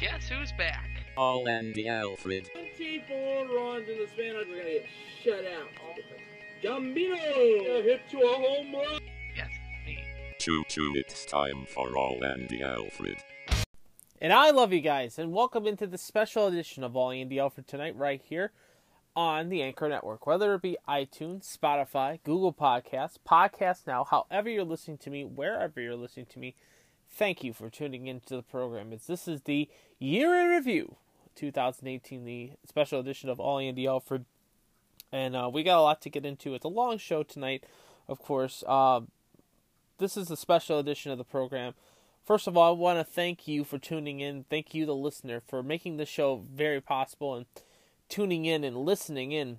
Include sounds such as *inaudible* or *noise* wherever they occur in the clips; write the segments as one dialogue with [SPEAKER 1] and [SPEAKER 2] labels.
[SPEAKER 1] Guess who's back?
[SPEAKER 2] All Andy Alford.
[SPEAKER 3] 24 runs in the span of we're gonna get shut out. Gambino hit to a home run.
[SPEAKER 1] Yes, me.
[SPEAKER 2] Choo choo, it's time for All Andy Alford.
[SPEAKER 4] And I love you guys, and welcome into the special edition of All Andy Alford tonight, right here on the Anchor Network. Whether it be iTunes, Spotify, Google Podcasts, Podcast Now, however you're listening to me, wherever you're listening to me, thank you for tuning into the program. As this is the year in review, 2018, the special edition of All Andy Alford, and uh, we got a lot to get into. It's a long show tonight, of course. Uh, this is a special edition of the program. First of all, I want to thank you for tuning in. Thank you, the listener, for making the show very possible and tuning in and listening in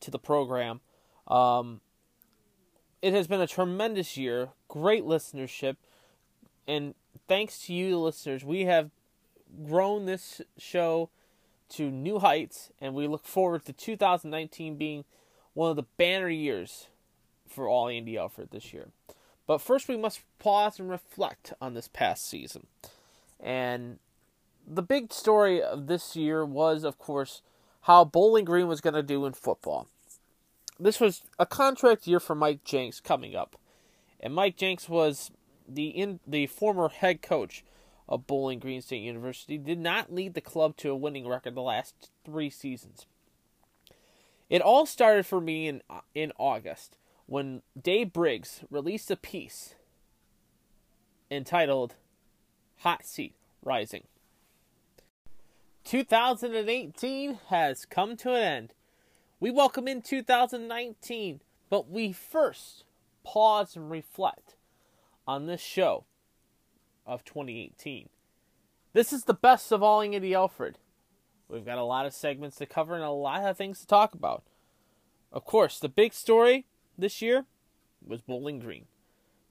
[SPEAKER 4] to the program. Um, it has been a tremendous year, great listenership, and thanks to you, listeners, we have grown this show to new heights, and we look forward to 2019 being one of the banner years for all Andy Alford this year. But first, we must pause and reflect on this past season. And the big story of this year was, of course, how Bowling Green was going to do in football. This was a contract year for Mike Jinks coming up. And Mike Jinks was the in, the former head coach of Bowling Green State University, did not lead the club to a winning record the last three seasons. It all started for me in in August when Dave Briggs released a piece entitled Hot Seat Rising. 2018 has come to an end. We welcome in 2019, but we first pause and reflect on this show of 2018. This is the best of all Andy Alford. We've got a lot of segments to cover and a lot of things to talk about. Of course, the big story this year was Bowling Green.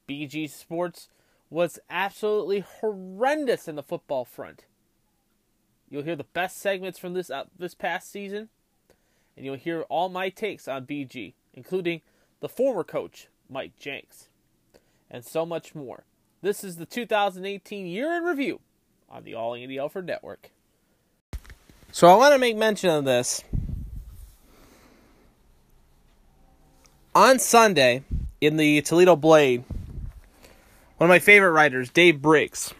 [SPEAKER 4] BG Sports was absolutely horrendous in the football front. You'll hear the best segments from this uh, this past season, and you'll hear all my takes on BG, including the former coach Mike Jinks, and so much more. This is the 2018 year in review on the All Andy Alford Network. So I want to make mention of this. On Sunday, in the Toledo Blade, one of my favorite writers, Dave Briggs,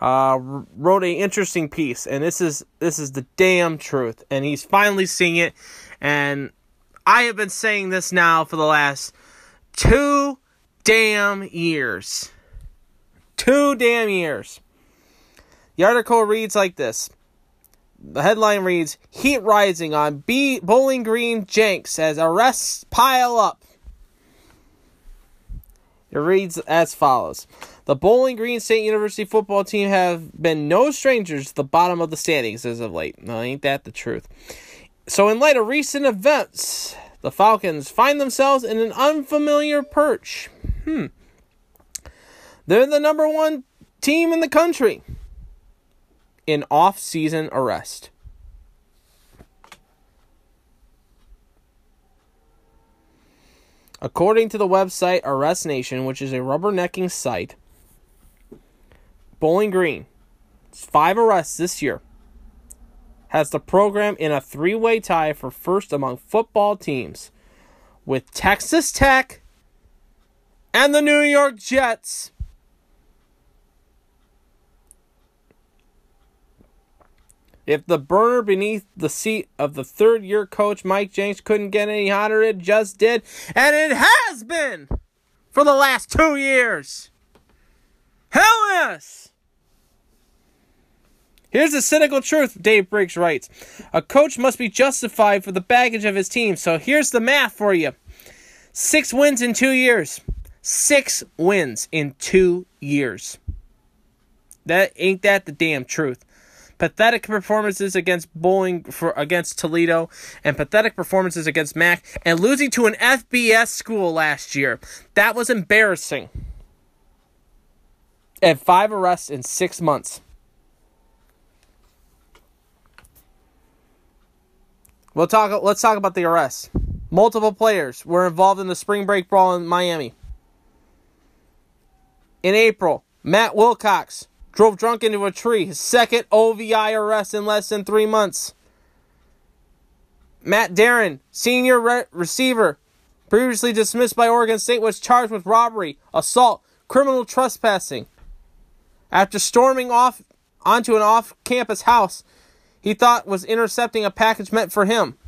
[SPEAKER 4] uh, wrote an interesting piece, and this is this is the damn truth, and he's finally seeing it, and I have been saying this now for the last two damn years, two damn years. The article reads like this. The headline reads Heat rising on B Bowling Green Jinks as arrests pile up. It reads as follows The Bowling Green State University football team have been no strangers to the bottom of the standings as of late. No, ain't that the truth? So, in light of recent events, the Falcons find themselves in an unfamiliar perch. Hmm. They're the number one team in the country in off season arrest. According to the website Arrest Nation, which is a rubbernecking site, Bowling Green, five arrests this year, has the program in a three way tie for first among football teams with Texas Tech and the New York Jets. If the burner beneath the seat of the third year coach Mike Jinks couldn't get any hotter, it just did. And it has been for the last two years. Hell yes! Here's the cynical truth, Dave Briggs writes. A coach must be justified for the baggage of his team, so here's the math for you six wins in two years. Six wins in two years. That ain't that the damn truth pathetic performances against Bowling for against Toledo, and pathetic performances against Mac, and losing to an FBS school last year. That was embarrassing. And five arrests in six months. We'll talk. Let's talk about the arrests. Multiple players were involved in the spring break brawl in Miami. In April, Matt Wilcox drove drunk into a tree. His second OVI arrest in less than three months. Matt Darren, senior re- receiver, previously dismissed by Oregon State, was charged with robbery, assault, criminal trespassing. After storming off onto an off-campus house he thought was intercepting a package meant for him.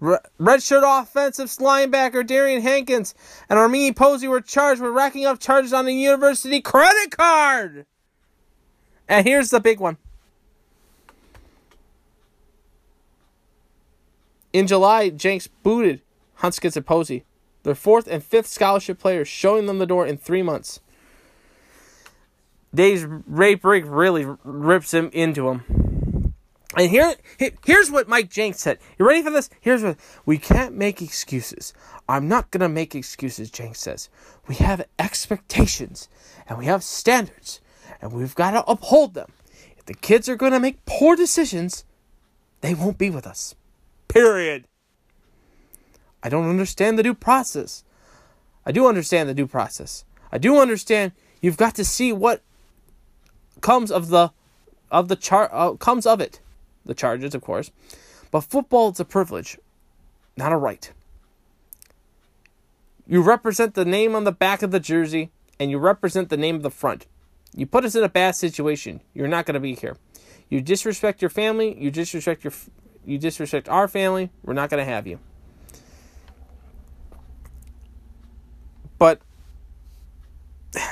[SPEAKER 4] Redshirt offensive linebacker Darian Hankins and Armini Posey were charged with racking up charges on a university credit card. And here's the big one. In July, Jinks booted Hunskins and Posey, their fourth and fifth scholarship players, showing them the door in three months. Dave's Ray Briggs really rips him into him. And here, here's what Mike Jinks said. You ready for this? Here's what we can't make excuses. I'm not gonna make excuses. Jinks says we have expectations and we have standards, and we've got to uphold them. If the kids are gonna make poor decisions, they won't be with us. Period. I don't understand the due process. I do understand the due process. I do understand you've got to see what comes of the of the char uh, comes of it, the charges, of course. But football is a privilege, not a right. You represent the name on the back of the jersey, and you represent the name of the front. You put us in a bad situation, you're not going to be here. You disrespect your family, you disrespect your, you disrespect our family. We're not going to have you. But *sighs*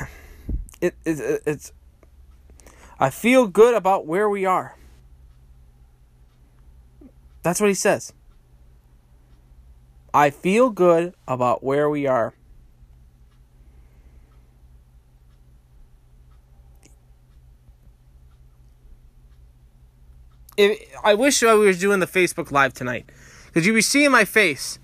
[SPEAKER 4] it, it it's I feel good about where we are. That's what he says. I feel good about where we are. If, I wish I was doing the Facebook Live tonight. Because you'd be seeing my face.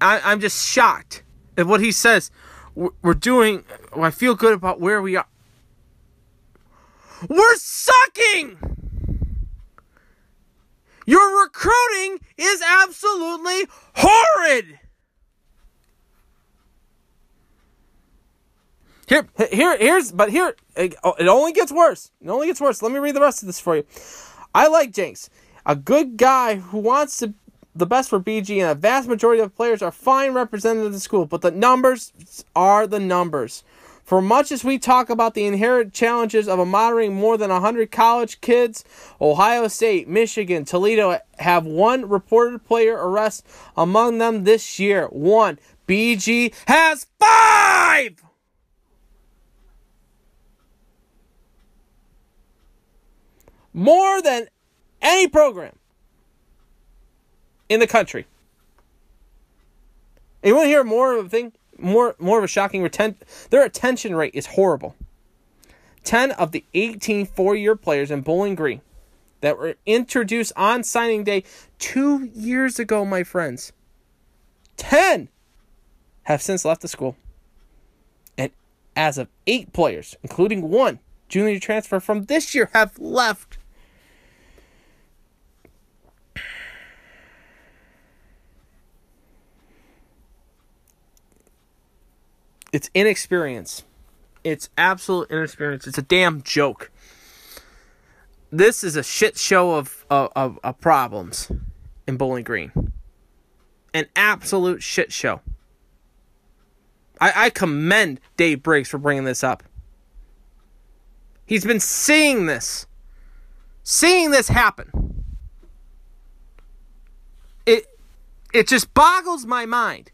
[SPEAKER 4] I, I'm just shocked at what he says. We're doing, I feel good about where we are. We're sucking! Your recruiting is absolutely horrid! Here, here, here's, but here, oh, it only gets worse. It only gets worse. Let me read the rest of this for you. I like Jinks, a good guy who wants to the best for BG, and a vast majority of players are fine representatives of the school, but the numbers are the numbers. For much as we talk about the inherent challenges of monitoring more than 100 college kids, Ohio State, Michigan, Toledo have one reported player arrest among them this year. One. BG has five! More than any program in the country. And you want to hear more of a thing? More more of a shocking retent their attention rate is horrible. 10 of the 18 four-year players in Bowling Green that were introduced on signing day 2 years ago, my friends. 10 have since left the school. And as of 8 players, including one junior transfer from this year have left It's inexperience. It's absolute inexperience. It's a damn joke. This is a shit show of, of, of problems in Bowling Green. An absolute shit show. I, I commend Dave Briggs for bringing this up. He's been seeing this, seeing this happen. It it just boggles my mind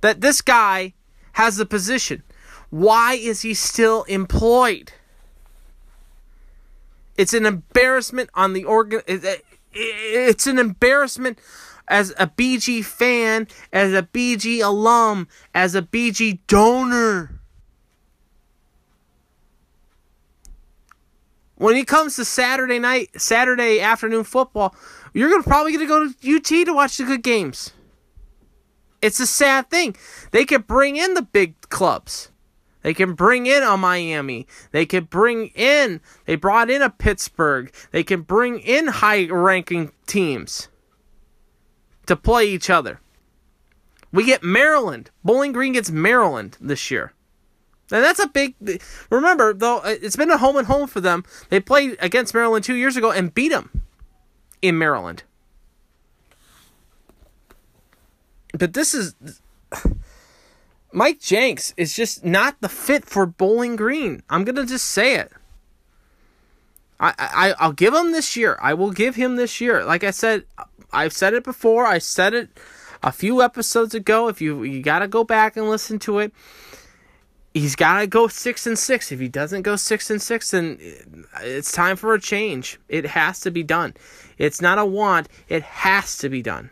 [SPEAKER 4] that this guy has the position. Why is he still employed? It's an embarrassment on the organ. It's an embarrassment as a BG fan, as a BG alum, as a BG donor. When it comes to Saturday night, Saturday afternoon football, you're gonna probably gonna go to UT to watch the good games. It's a sad thing. They could bring in the big clubs. They can bring in a Miami. They could bring in, they brought in a Pittsburgh. They can bring in high ranking teams to play each other. We get Maryland. Bowling Green gets Maryland this year. And that's a big. Remember, though, uh, it's been a home and home for them. They played against Maryland two years ago and beat them in Maryland. But this is. Mike Jinks is just not the fit for Bowling Green. I'm to just say it. I, I, I'll give him this year. I will give him this year. Like I said, I've said it before. I said it a few episodes ago. If you you got to go back and listen to it he's got to go six and six. If he doesn't go six and six, then it's time for a change. It has to be done. It's not a want. It has to be done.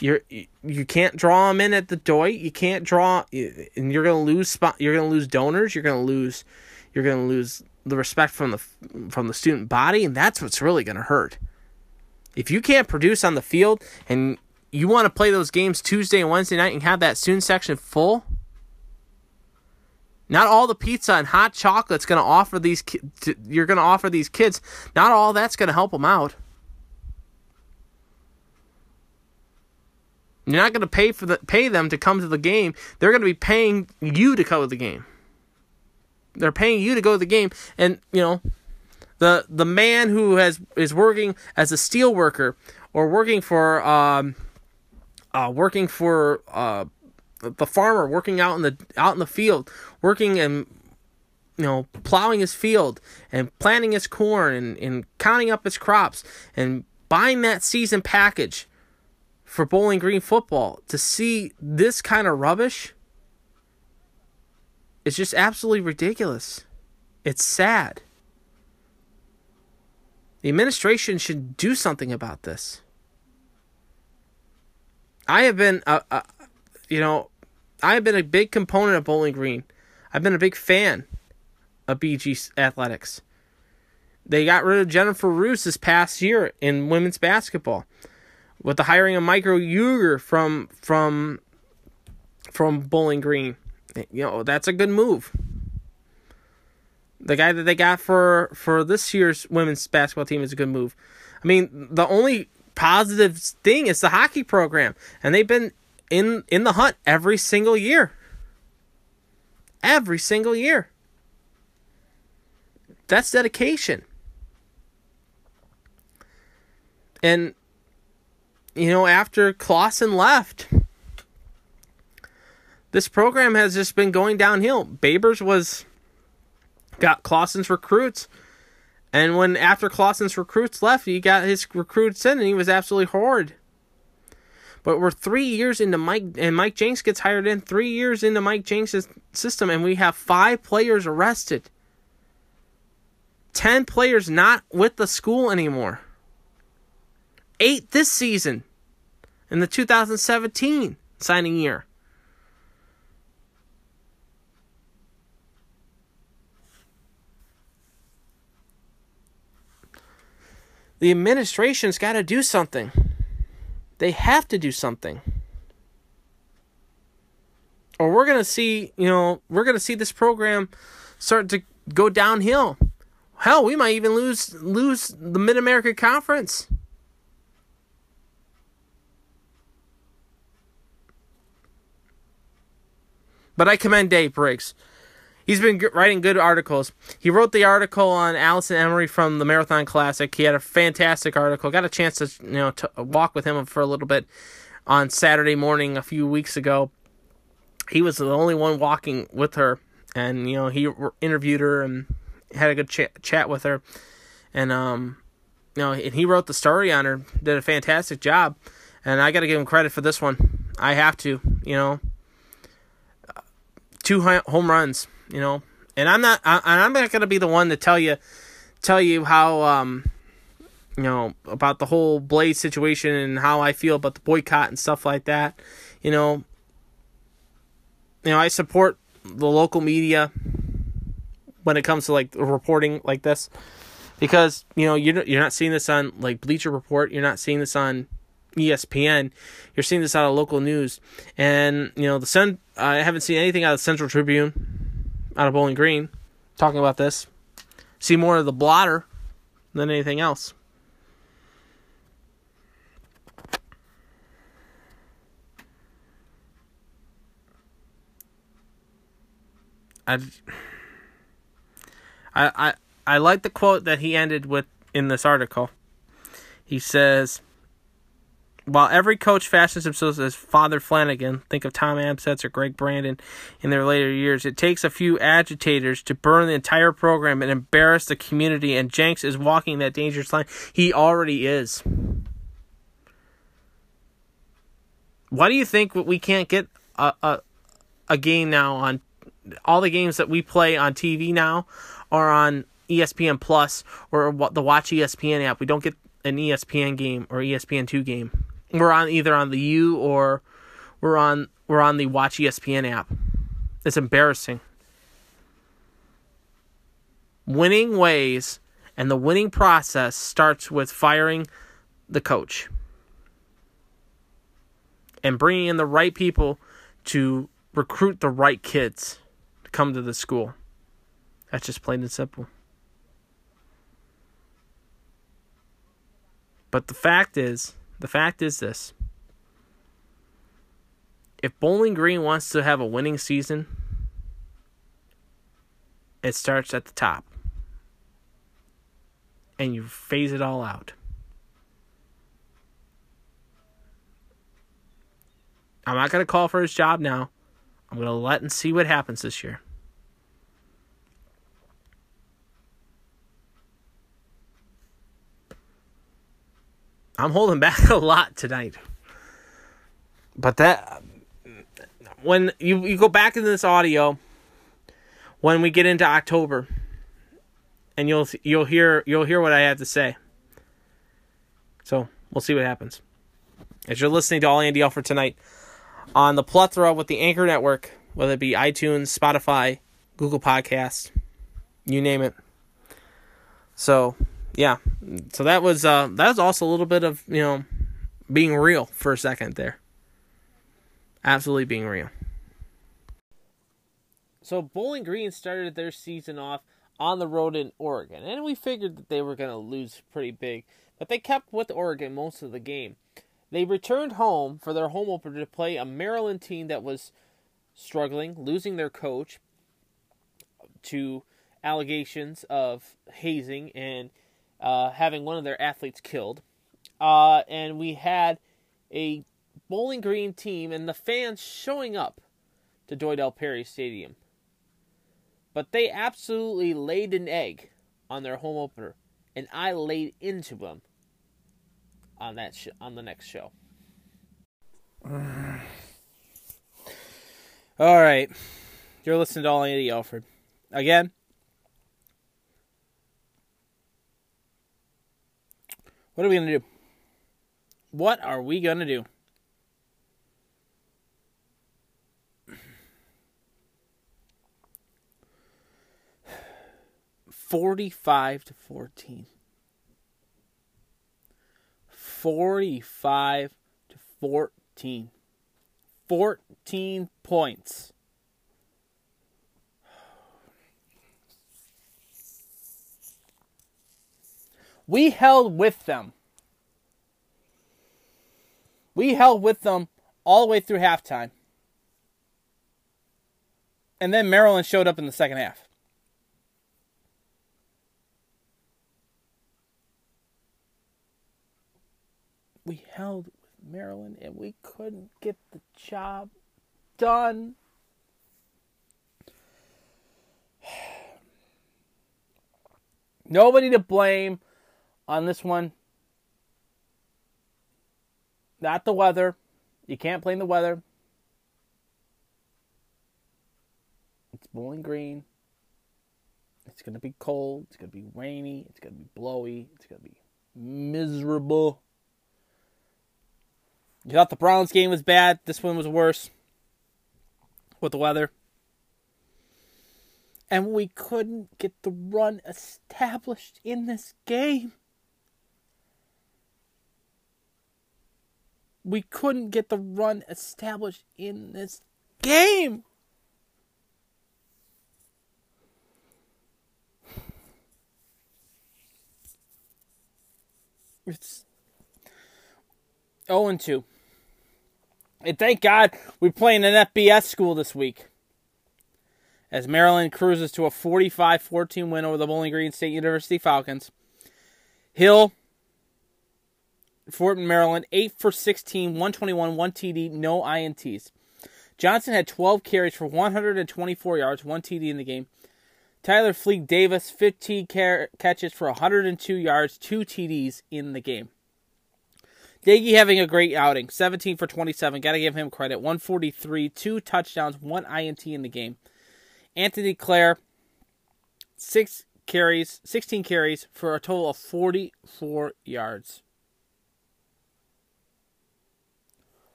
[SPEAKER 4] You're you can't draw them in at the Doyt. You can't draw, and you're gonna lose spot. You're gonna lose donors. You're gonna lose. You're gonna lose the respect from the from the student body, and that's what's really gonna hurt. If you can't produce on the field and you want to play those games Tuesday and Wednesday night and have that student section full. Not all the pizza and hot chocolate's going to offer these ki- you're going to offer these kids. Not all that's going to help them out. You're not going to pay for the pay them to come to the game. They're going to be paying you to to the game. They're paying you to go to the game, and you know, the the man who has is working as a steel worker or working for um, uh, working for uh, the farmer, working out in the out in the field, working and you know plowing his field and planting his corn and, and counting up his crops and buying that season package for Bowling Green football to see this kind of rubbish it's just absolutely ridiculous. It's sad. The administration should do something about this. I have been, a, a, you know, I have been a big component of Bowling Green. I've been a big fan of BG Athletics. They got rid of Jennifer Roos this past year in women's basketball with the hiring of Michael Uger from from from Bowling Green. You know, that's a good move. The guy that they got for for this year's women's basketball team is a good move. I mean, the only positive thing is the hockey program, and they've been in in the hunt every single year. Every single year. That's dedication. And you know, after Clawson left, this program has just been going downhill. Babers was got Clawson's recruits and when after Clawson's recruits left, he got his recruits in, and he was absolutely horrid. But we're three years into Mike, and Mike Jinks gets hired in three years into Mike Jinks' system, and we have five players arrested. Ten players not with the school anymore. Eight this season, in the 2017 signing year. the administration's got to do something. They have to do something. Or we're going to see, you know, we're going to see this program start to go downhill. Hell, we might even lose lose the Mid America Conference. But I commend Dave Briggs he's been writing good articles. He wrote the article on Allison Emery from the Marathon Classic. He had a fantastic article. Got a chance to you know to walk with him for a little bit on Saturday morning a few weeks ago. He was the only one walking with her, and you know he interviewed her and had a good ch- chat with her, and um, you know, and he wrote the story on her. Did a fantastic job, and I got to give him credit for this one. I have to, you know, two home runs you know. And I'm not, I, I'm not gonna be the one to tell you, tell you how, um, you know, about the whole Blaze situation and how I feel about the boycott and stuff like that. You know, you know, I support the local media when it comes to like reporting like this because you know you're you're not seeing this on like Bleacher Report, you're not seeing this on ESPN, you're seeing this out of local news, and you know the Sun. I haven't seen anything out of the Sentinel-Tribune out of Bowling Green talking about this. See more of the blotter than anything else. I, I, I, I like the quote that he ended with in this article. He says, while every coach fashions themselves as Father Flanagan, think of Tom Amstutz or Greg Brandon in their later years, it takes a few agitators to burn the entire program and embarrass the community, and Jinks is walking that dangerous line. He already is. Why do you think we can't get a, a, a game now on all the games that we play on TV now are on ESPN Plus or the Watch ESPN app? We don't get an ESPN game or ESPN two game. We're on either on the U or we're on we're on the Watch ESPN app. It's embarrassing. Winning ways and the winning process starts with firing the coach and bringing in the right people to recruit the right kids to come to the school. That's just plain and simple. But the fact is, the fact is this. If Bowling Green wants to have a winning season, it starts at the top. And you phase it all out. I'm not going to call for his job now. I'm going to let and see what happens this year. I'm holding back *laughs* a lot tonight. But that when you you go back into this audio when we get into October and you'll you'll hear you'll hear what I have to say. So, we'll see what happens. As you're listening to All Andy Alford tonight on the plethora with the Anchor Network, whether it be iTunes, Spotify, Google Podcasts, you name it. So, yeah. So that was uh that was also a little bit of, you know, being real for a second there. Absolutely being real. So Bowling Green started their season off on the road in Oregon, and we figured that they were going to lose pretty big, but they kept with Oregon most of the game. They returned home for their home opener to play a Maryland team that was struggling, losing their coach to allegations of hazing and uh, having one of their athletes killed. Uh, and we had a Bowling Green team and the fans showing up to Doyt L. Perry Stadium. But they absolutely laid an egg on their home opener, and I laid into them on that sh- on the next show. *sighs* All right, you're listening to All Andy Alford again. What are we gonna do? What are we gonna do? Forty-five to fourteen. 45 to 14. 14 points. We held with them. We held with them all the way through halftime. And then Maryland showed up in the second half. we held with Maryland and we couldn't get the job done. *sighs* Nobody to blame on this one. Not the weather. You can't blame the weather. It's Bowling Green. It's going to be cold. It's going to be rainy. It's going to be blowy. It's going to be miserable. You thought the Browns game was bad. This one was worse with the weather. And we couldn't get the run established in this game. We couldn't get the run established in this game. It's 0 and 2. And thank God we're playing an FBS school this week.
[SPEAKER 5] as Maryland cruises to a 45 14 win over the Bowling Green State University Falcons. Hill, Fort Maryland, 8 for 16, 121, 1 TD, no INTs. Johnson had 12 carries for 124 yards, 1 TD in the game. Tyler Fleet-Davis, 15 car- catches for 102 yards, 2 TDs in the game. Doege having a great outing, 17 for 27. Got to give him credit. 143, two touchdowns, one INT in the game. Anthony Clair, six carries, 16 carries for a total of 44 yards.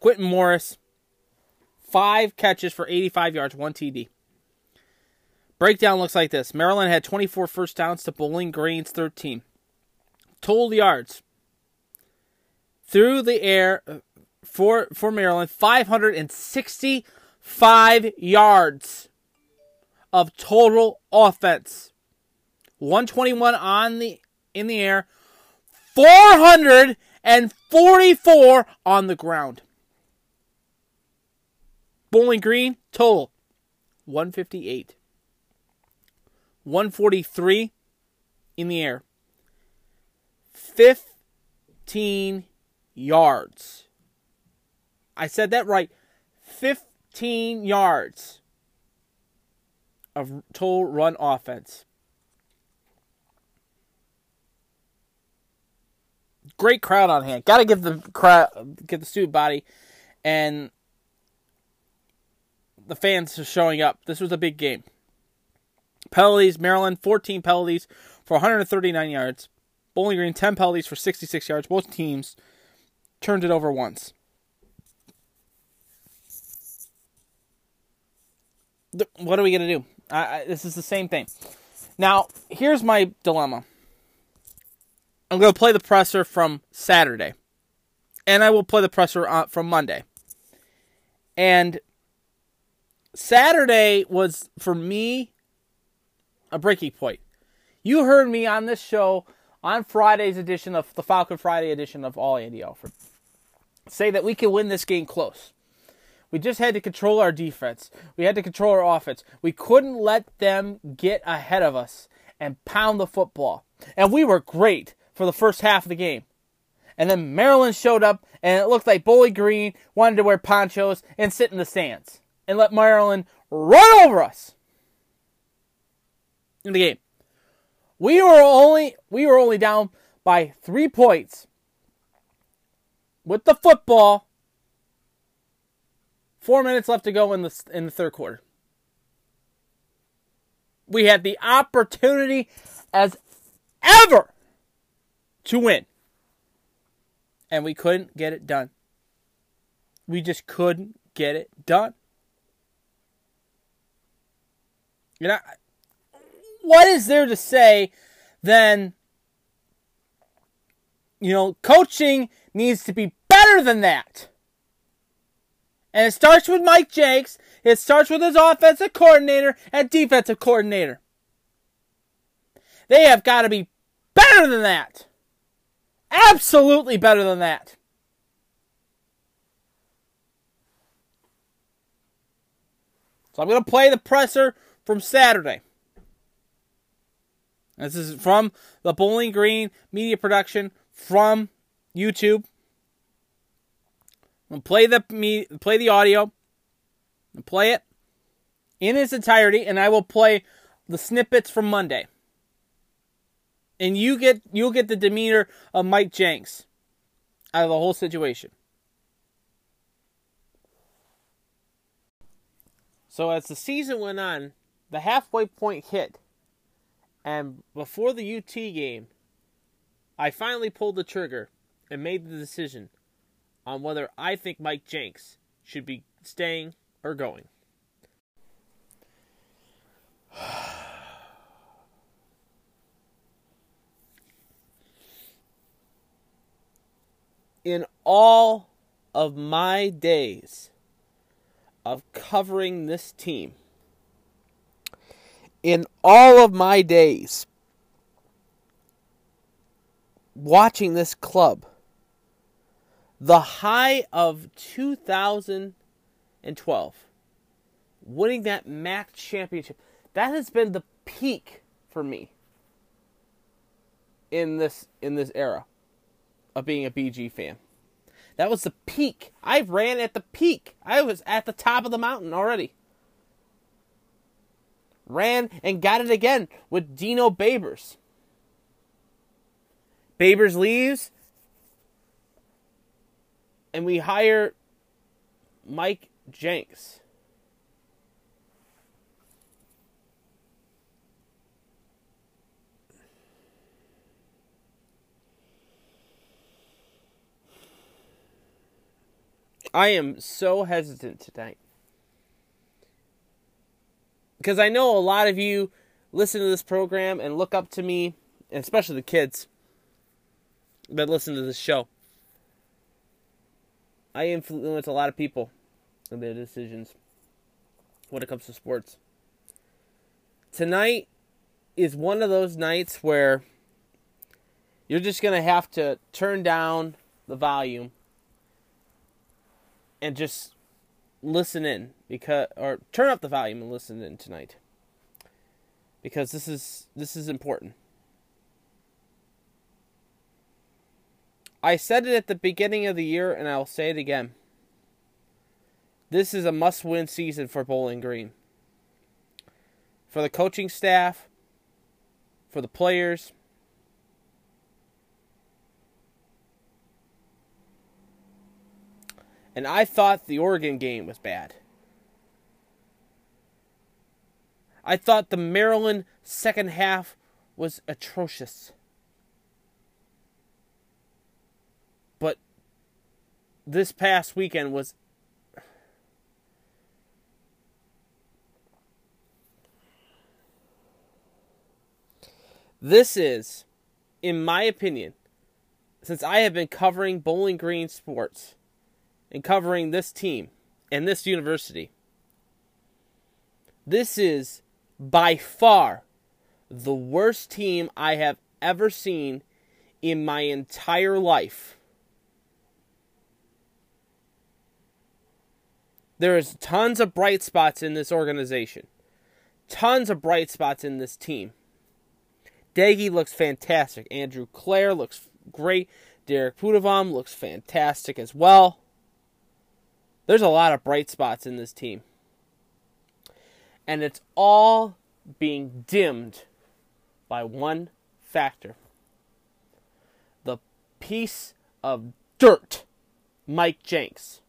[SPEAKER 5] Quintin Morris, five catches for 85 yards, one TD. Breakdown looks like this Maryland had 24 first downs to Bowling Green's 13. Total yards through the air uh, for, for Maryland 565 yards of total offense. 121 on the in the air, 444 on the ground. Bowling Green total 158. 143 in the air. 15 yards. I said that right. 15 yards of total run offense. Great crowd on hand. Got to give the crowd, give the student body, and the fans are showing up. This was a big game. Penalties, Maryland, 14 penalties for 139 yards. Bowling Green, 10 penalties for 66 yards. Both teams turned it over once. What are we going to do? I, I, this is the same thing. Now, here's my dilemma. I'm going to play the presser from Saturday, and I will play the presser uh, from Monday. And Saturday was, for me, a breaking point. You heard me on this show on Friday's edition of the Falcon Friday edition of All Andy Alford say that we can win this game close. We just had to control our defense. We had to control our offense. We couldn't let them get ahead of us and pound the football. And we were great for the first half of the game. And then Maryland showed up, and it looked like Bowling Green wanted to wear ponchos and sit in the stands and let Maryland run over us in the game. We were only we were only down by three points with the football. Four minutes left to go in the in the third quarter. We had the opportunity as ever to win. And we couldn't get it done. We just couldn't get it done. You know, what is there to say then? You know, coaching needs to be better than that. And it starts with Mike Jinks. It starts with his offensive coordinator and defensive coordinator. They have got to be better than that. Absolutely better than that. So I'm going to play the presser from Saturday. This is from the Bowling Green media production from YouTube. I'm play the me play the audio, play it in its entirety, and I will play the snippets from Monday. And you get you'll get the demeanor of Mike Jinks out of the whole situation. So as the season went on, the halfway point hit, and before the UT game, I finally pulled the trigger and made the decision on whether I think Mike Jinks should be staying or going. *sighs* In all of my days of covering this team, in all of my days watching this club, the high of 2012, winning that MAC championship,
[SPEAKER 4] That has been the peak for me in this in this era of being a BG fan. That was the peak. I've ran at the peak. I was at the top of the mountain already. Ran and got it again with Dino Babers. Babers leaves, and we hire Mike Jinks. I am so hesitant tonight. Because I know a lot of you listen to this program and look up to me, and especially the kids that listen to this show. I influence a lot of people in their decisions when it comes to sports. Tonight is one of those nights where you're just going to have to turn down the volume and just listen in because or turn up the volume and listen in tonight because this is this is important. I said it at the beginning of the year and I'll say it again. This is a must-win season for Bowling Green. For the coaching staff, for the players, And I thought the Oregon game was bad. I thought the Maryland second half was atrocious. But this past weekend was This is, in my opinion, since I have been covering Bowling Green sports in covering this team and this university. This is by far the worst team I have ever seen in my entire life. There is tons of bright spots in this organization. Tons of bright spots in this team. Doege looks fantastic. Andrew Clair looks great. Derek Pudevam looks fantastic as well. There's a lot of bright spots in this team. And it's all being dimmed by one factor the piece of dirt, Mike Jinks.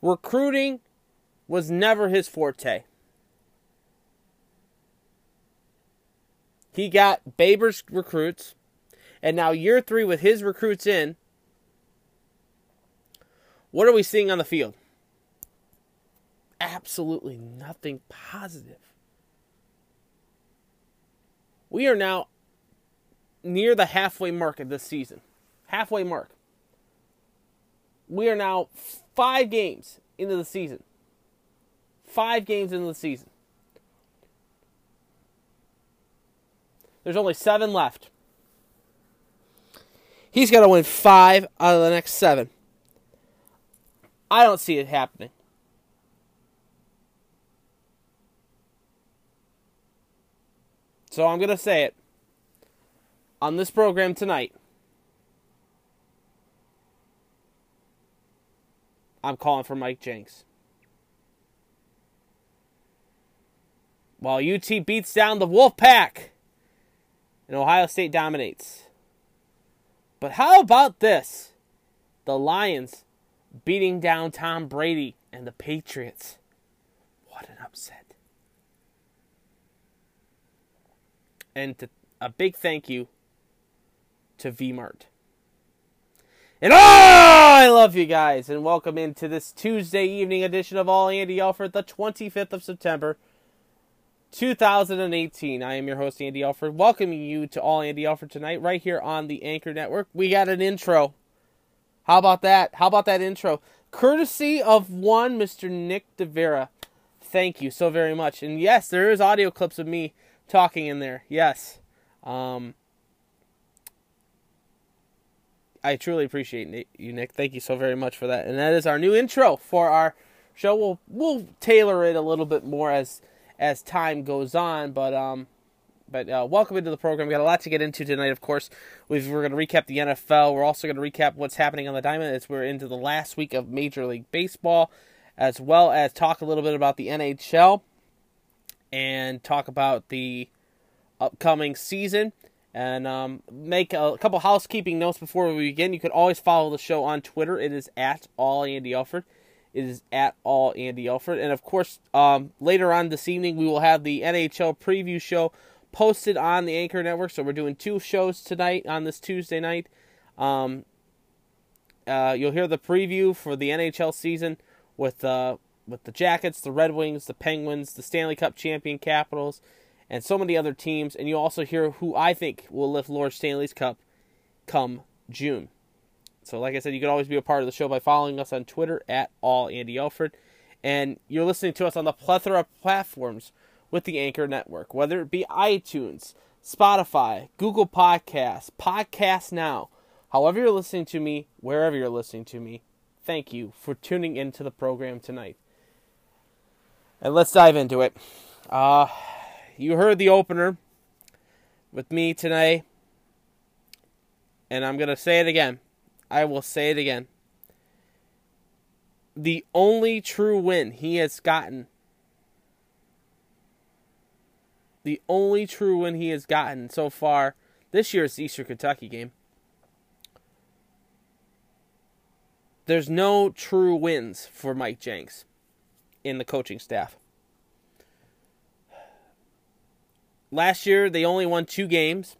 [SPEAKER 4] Recruiting was never his forte. He got Babers recruits. And now year three with his recruits in, what are we seeing on the field? Absolutely nothing positive. We are now near the halfway mark of this season. Halfway mark. We are now five games into the season. Five games into the season. There's only seven left. He's got to win five out of the next seven. I don't see it happening. So I'm going to say it on this program tonight. I'm calling for Mike Jinks. While UT beats down the Wolf Pack and Ohio State dominates. But how about this? The Lions beating down Tom Brady and the Patriots. What an upset. And to, a big thank you to VMart. And oh, I love you guys, and welcome into this Tuesday evening edition of All Andy Alford, the 25th of September, 2018. I am your host, Andy Alford, welcoming you to All Andy Alford tonight, right here on the Anchor Network. We got an intro. How about that? How about that intro? Courtesy of one Mr. Nick DeVera. Thank you so very much. And yes, there is audio clips of me talking in there. Yes. Um, I truly appreciate you, Nick. Thank you so very much for that. And that is our new intro for our show. We'll we'll tailor it a little bit more as as time goes on, but um, but uh, welcome into the program. We got a lot to get into tonight. Of course, we are going to recap the NFL. We're also going to recap what's happening on the diamond as we're into the last week of Major League Baseball, as well as talk a little bit about the NHL and talk about the upcoming season and um, make a, couple housekeeping notes before we begin. You can always follow the show on Twitter. It is at all Andy Alford. Is at all Andy Alford. and of course, um, later on this evening we will have the NHL preview show posted on the Anchor Network. So we're doing two shows tonight on this Tuesday night. Um, uh, you'll hear the preview for the NHL season with uh, with the Jackets, the Red Wings, the Penguins, the Stanley Cup champion Capitals, and so many other teams. And you'll also hear who I think will lift Lord Stanley's Cup come June. So, like I said, you can always be a part of the show by following us on Twitter at all Andy Alford. And you're listening to us on the plethora of platforms with the Anchor Network, whether it be iTunes, Spotify, Google Podcasts, Podcast Now. However, you're listening to me, wherever you're listening to me, thank you for tuning into the program tonight. And let's dive into it. Uh, you heard the opener with me today, and I'm going to say it again. I will say it again. The only true win he has gotten, the only true win he has gotten so far this year's Eastern Kentucky game. There's no true wins for Mike Jinks in the coaching staff. Last year, they only won two games.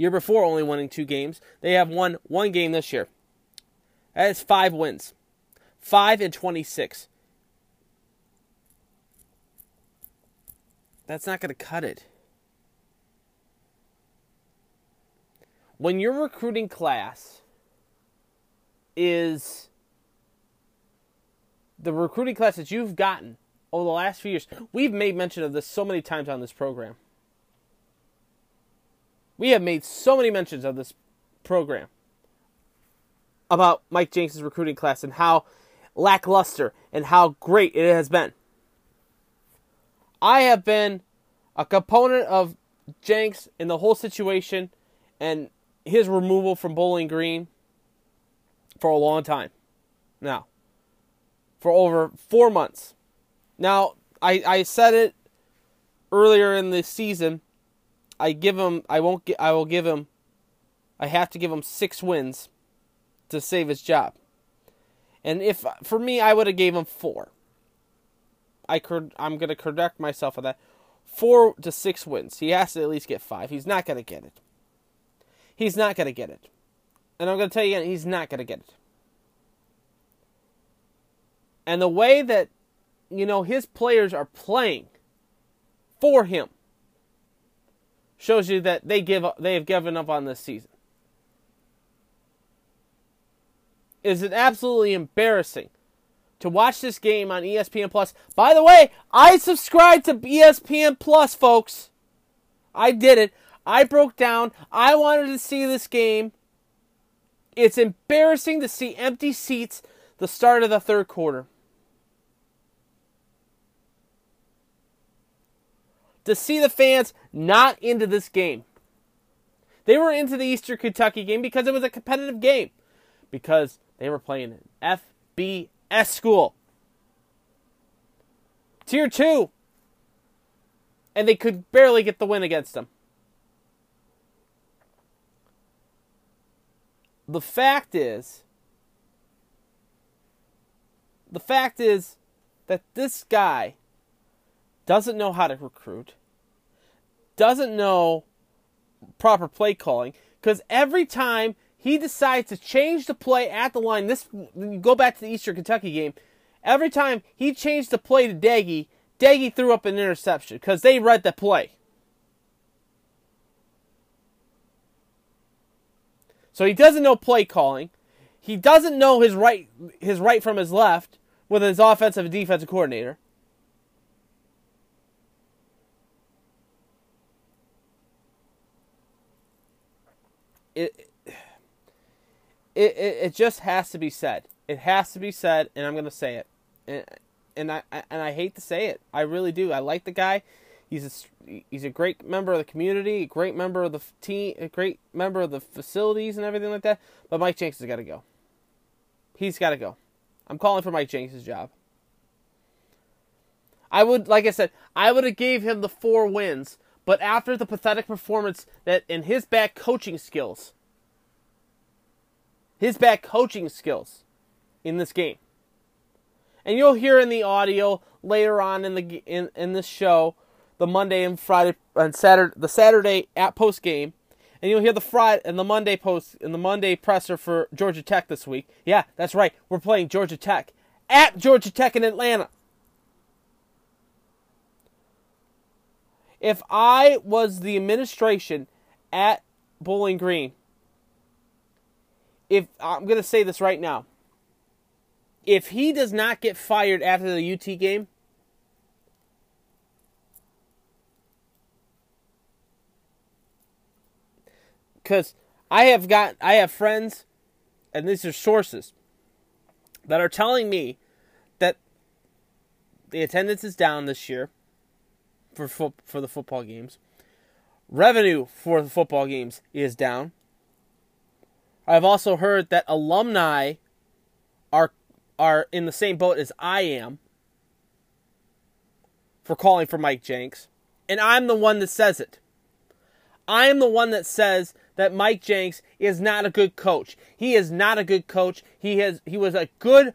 [SPEAKER 4] Year before, only winning two games. They have won one game this year. That is five wins. Five and 26. That's not going to cut it. When your recruiting class is the recruiting class that you've gotten over the last few years. We've made mention of this so many times on this program. We have made so many mentions of this program about Mike Jinks' recruiting class and how lackluster and how great it has been. I have been a component of Jinks in the whole situation and his removal from Bowling Green for a long time. Now, for over four months. Now, I, I said it earlier in the season. I give him. I won't. I will give him. I have to give him six wins to save his job. And if for me, I would have gave him four. I could. I'm gonna correct myself on that. Four to six wins. He has to at least get five. He's not gonna get it. He's not gonna get it. And I'm gonna tell you again, he's not gonna get it. And the way that, you know, his players are playing for him shows you that they give up, they have given up on this season. Is it absolutely embarrassing to watch this game on ESPN Plus? By the way, I subscribe to ESPN Plus, folks. I did it. I broke down. I wanted to see this game. It's embarrassing to see empty seats the start of the third quarter. To see the fans not into this game. They were into the Eastern Kentucky game because it was a competitive game, because they were playing an FBS school. Tier 2. And they could barely get the win against them. The fact is, the fact is that this guy doesn't know how to recruit, doesn't know proper play calling, because every time he decides to change the play at the line, this go back to the Eastern Kentucky game, every time he changed the play to Doege, Doege threw up an interception because they read the play. So he doesn't know play calling. He doesn't know his right his right from his left with his offensive and defensive coordinator. It it, it, just has to be said. It has to be said, and I'm gonna say it. And, and I and I hate to say it. I really do. I like the guy. He's a he's a great member of the community, a great member of the team, a great member of the facilities and everything like that. But Mike Jinks has got to go. He's got to go. I'm calling for Mike Jinks' job. I would, like I said, I would have gave him the four wins, but after the pathetic performance that in his bad coaching skills, his bad coaching skills in this game, and you'll hear in the audio later on in the in in this show, the Monday and Friday and Saturday, the Saturday at post game, and you'll hear the Friday and the Monday post and the Monday presser for Georgia Tech this week. Yeah, that's right, we're playing Georgia Tech at Georgia Tech in Atlanta. If I was the administration at Bowling Green, if I'm going to say this right now, if he does not get fired after the UT game, because I have got I have friends, and these are sources that are telling me that the attendance is down this year for fo- for the football games. Revenue for the football games is down. I've also heard that alumni are are in the same boat as I am for calling for Mike Jinks, and I'm the one that says it. I am the one that says that Mike Jinks is not a good coach. He is not a good coach. He has he was a good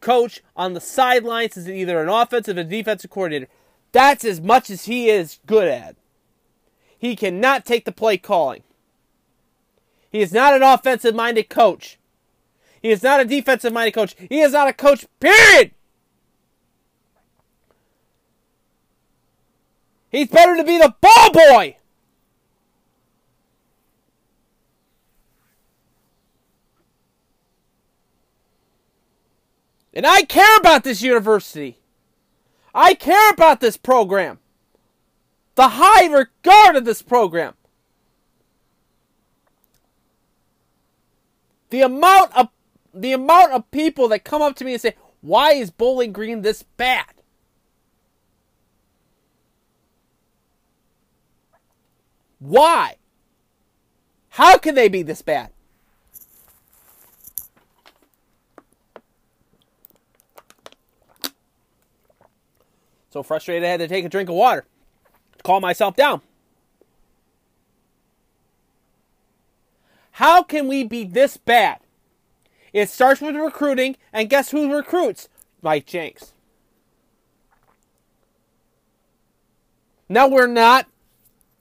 [SPEAKER 4] coach on the sidelines as either an offensive or defensive coordinator. That's as much as he is good at. He cannot take the play calling. He is not an offensive minded coach. He is not a defensive minded coach. He is not a coach, period. He's better to be the ball boy. And I care about this university. I care about this program. The high regard of this program. The amount of the amount of people that come up to me and say, "Why is Bowling Green this bad?" Why? How can they be this bad? So frustrated, I had to take a drink of water to calm myself down. How can we be this bad? It starts with recruiting, and guess who recruits? Mike Jinks. No, we're not.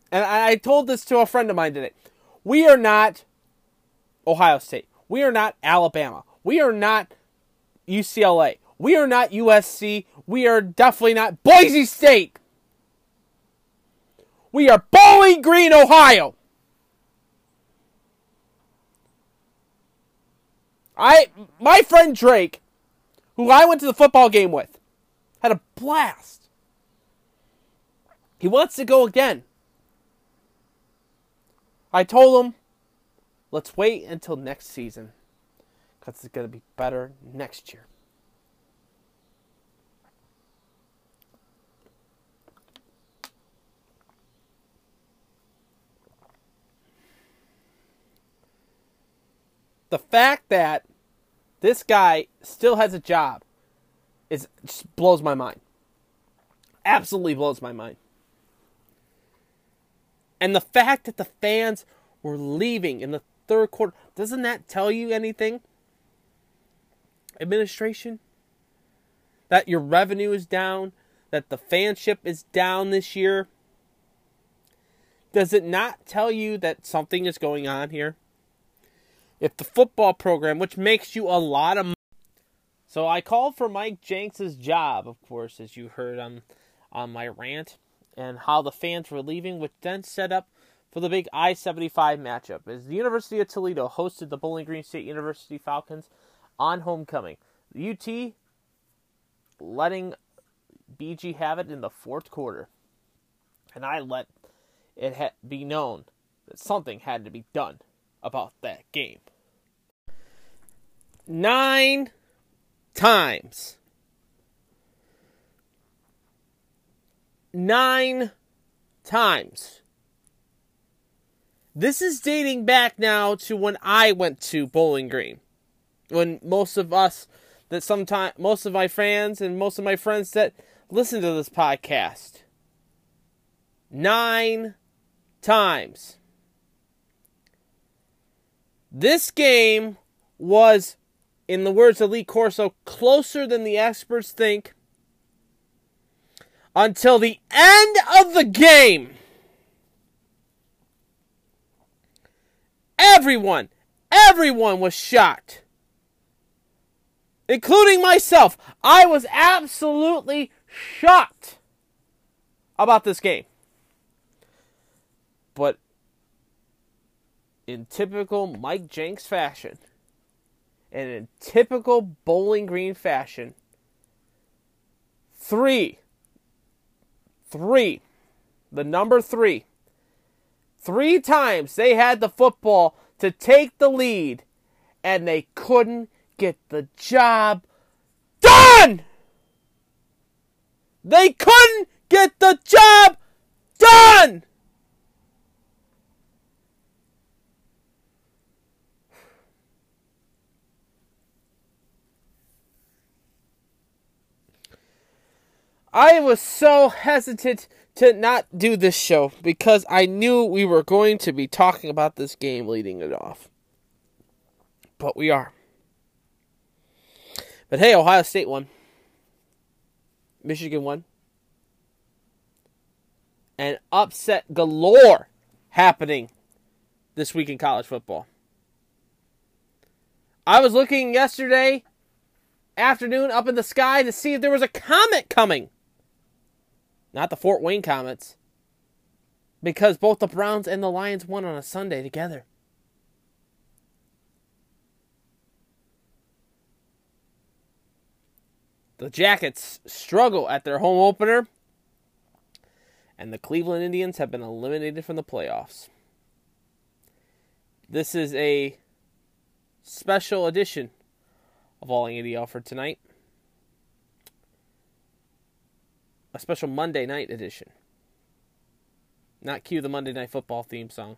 [SPEAKER 4] And I told this to a friend of mine today. We are not Ohio State. We are not Alabama. We are not UCLA. We are not USC. We are definitely not Boise State. We are Bowling Green, Ohio. I my friend Drake, who I went to the football game with, had a blast. He wants to go again. I told him, let's wait until next season because it's going to be better next year. The fact that this guy still has a job is just blows my mind. Absolutely blows my mind. And the fact that the fans were leaving in the third quarter, doesn't that tell you anything? Administration? That your revenue is down, that the fanship is down this year? Does it not tell you that something is going on here? If the football program, which makes you a lot of money. So I called for Mike Jinks's job, of course, as you heard on on my rant, and how the fans were leaving, which then set up for the big I-75 matchup as the University of Toledo hosted the Bowling Green State University Falcons on homecoming. UT letting BG have it in the fourth quarter, and I let it be known that something had to be done about that game. Nine times. Nine times. This is dating back now to when I went to Bowling Green. When most of us that sometimes most of my fans and most of my friends that listen to this podcast nine times. This game was, in the words of Lee Corso, closer than the experts think until the end of the game. Everyone, everyone was shocked, including myself. I was absolutely shocked about this game. But in typical Mike Jinks fashion, and in typical Bowling Green fashion, three, three, the number three, three times they had the football to take the lead, and they couldn't get the job done! They couldn't get the job done! I was so hesitant to not do this show because I knew we were going to be talking about this game leading it off. But we are. But hey, Ohio State won. Michigan won. And upset galore happening this week in college football. I was looking yesterday afternoon up in the sky to see if there was a comet coming not the Fort Wayne Komets, because both the Browns and the Lions won on a Sunday together. The Jackets struggle at their home opener, and the Cleveland Indians have been eliminated from the playoffs. This is a special edition of All Andy Alford tonight. A special Monday night edition. Not cue the Monday Night Football theme song.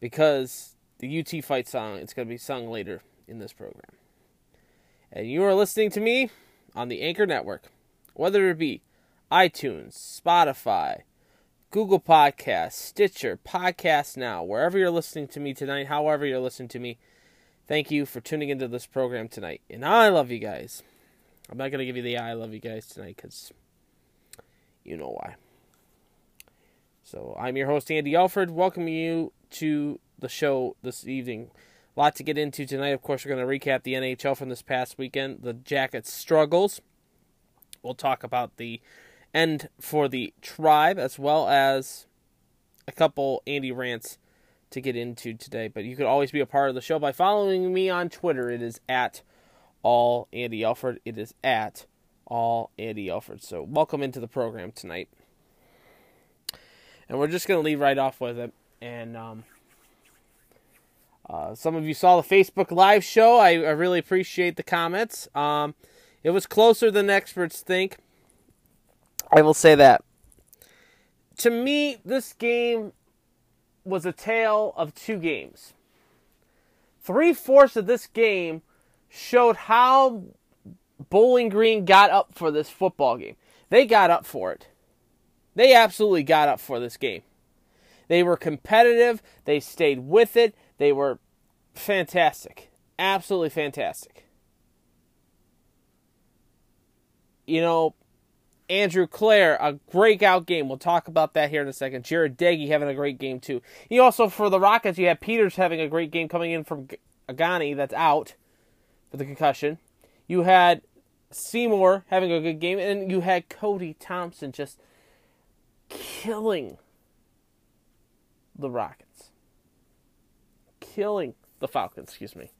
[SPEAKER 4] Because the UT fight song it's going to be sung later in this program. And you are listening to me on the Anchor Network, whether it be iTunes, Spotify, Google Podcasts, Stitcher, Podcast Now, wherever you're listening to me tonight, however you're listening to me. Thank you for tuning into this program tonight. And I love you guys. I'm not going to give you the I love you guys tonight because you know why. So I'm your host, Andy Alford, welcoming you to the show this evening. A lot to get into tonight. Of course, we're going to recap the NHL from this past weekend, the Jackets' struggles. We'll talk about the end for the tribe as well as a couple Andy rants to get into today. But you could always be a part of the show by following me on Twitter. It is at all Andy Alford. It is at all Andy Alford. So welcome into the program tonight. And we're just going to leave right off with it. And um, uh, some of you saw the Facebook Live show. I, I really appreciate the comments. Um, it was closer than experts think. I will say that. To me, this game was a tale of two games. Three fourths of this game showed how Bowling Green got up for this football game. They got up for it. They absolutely got up for this game. They were competitive. They stayed with it. They were fantastic. Absolutely fantastic. You know, Andrew Clair, a breakout game. We'll talk about that here in a second. Jarret Doege having a great game, too. You also, for the Rockets, you have Peters having a great game coming in from Agani, that's out for the concussion. You had Seymour having a good game, and you had Cody Thompson just killing the Rockets, killing the Falcons. Excuse me,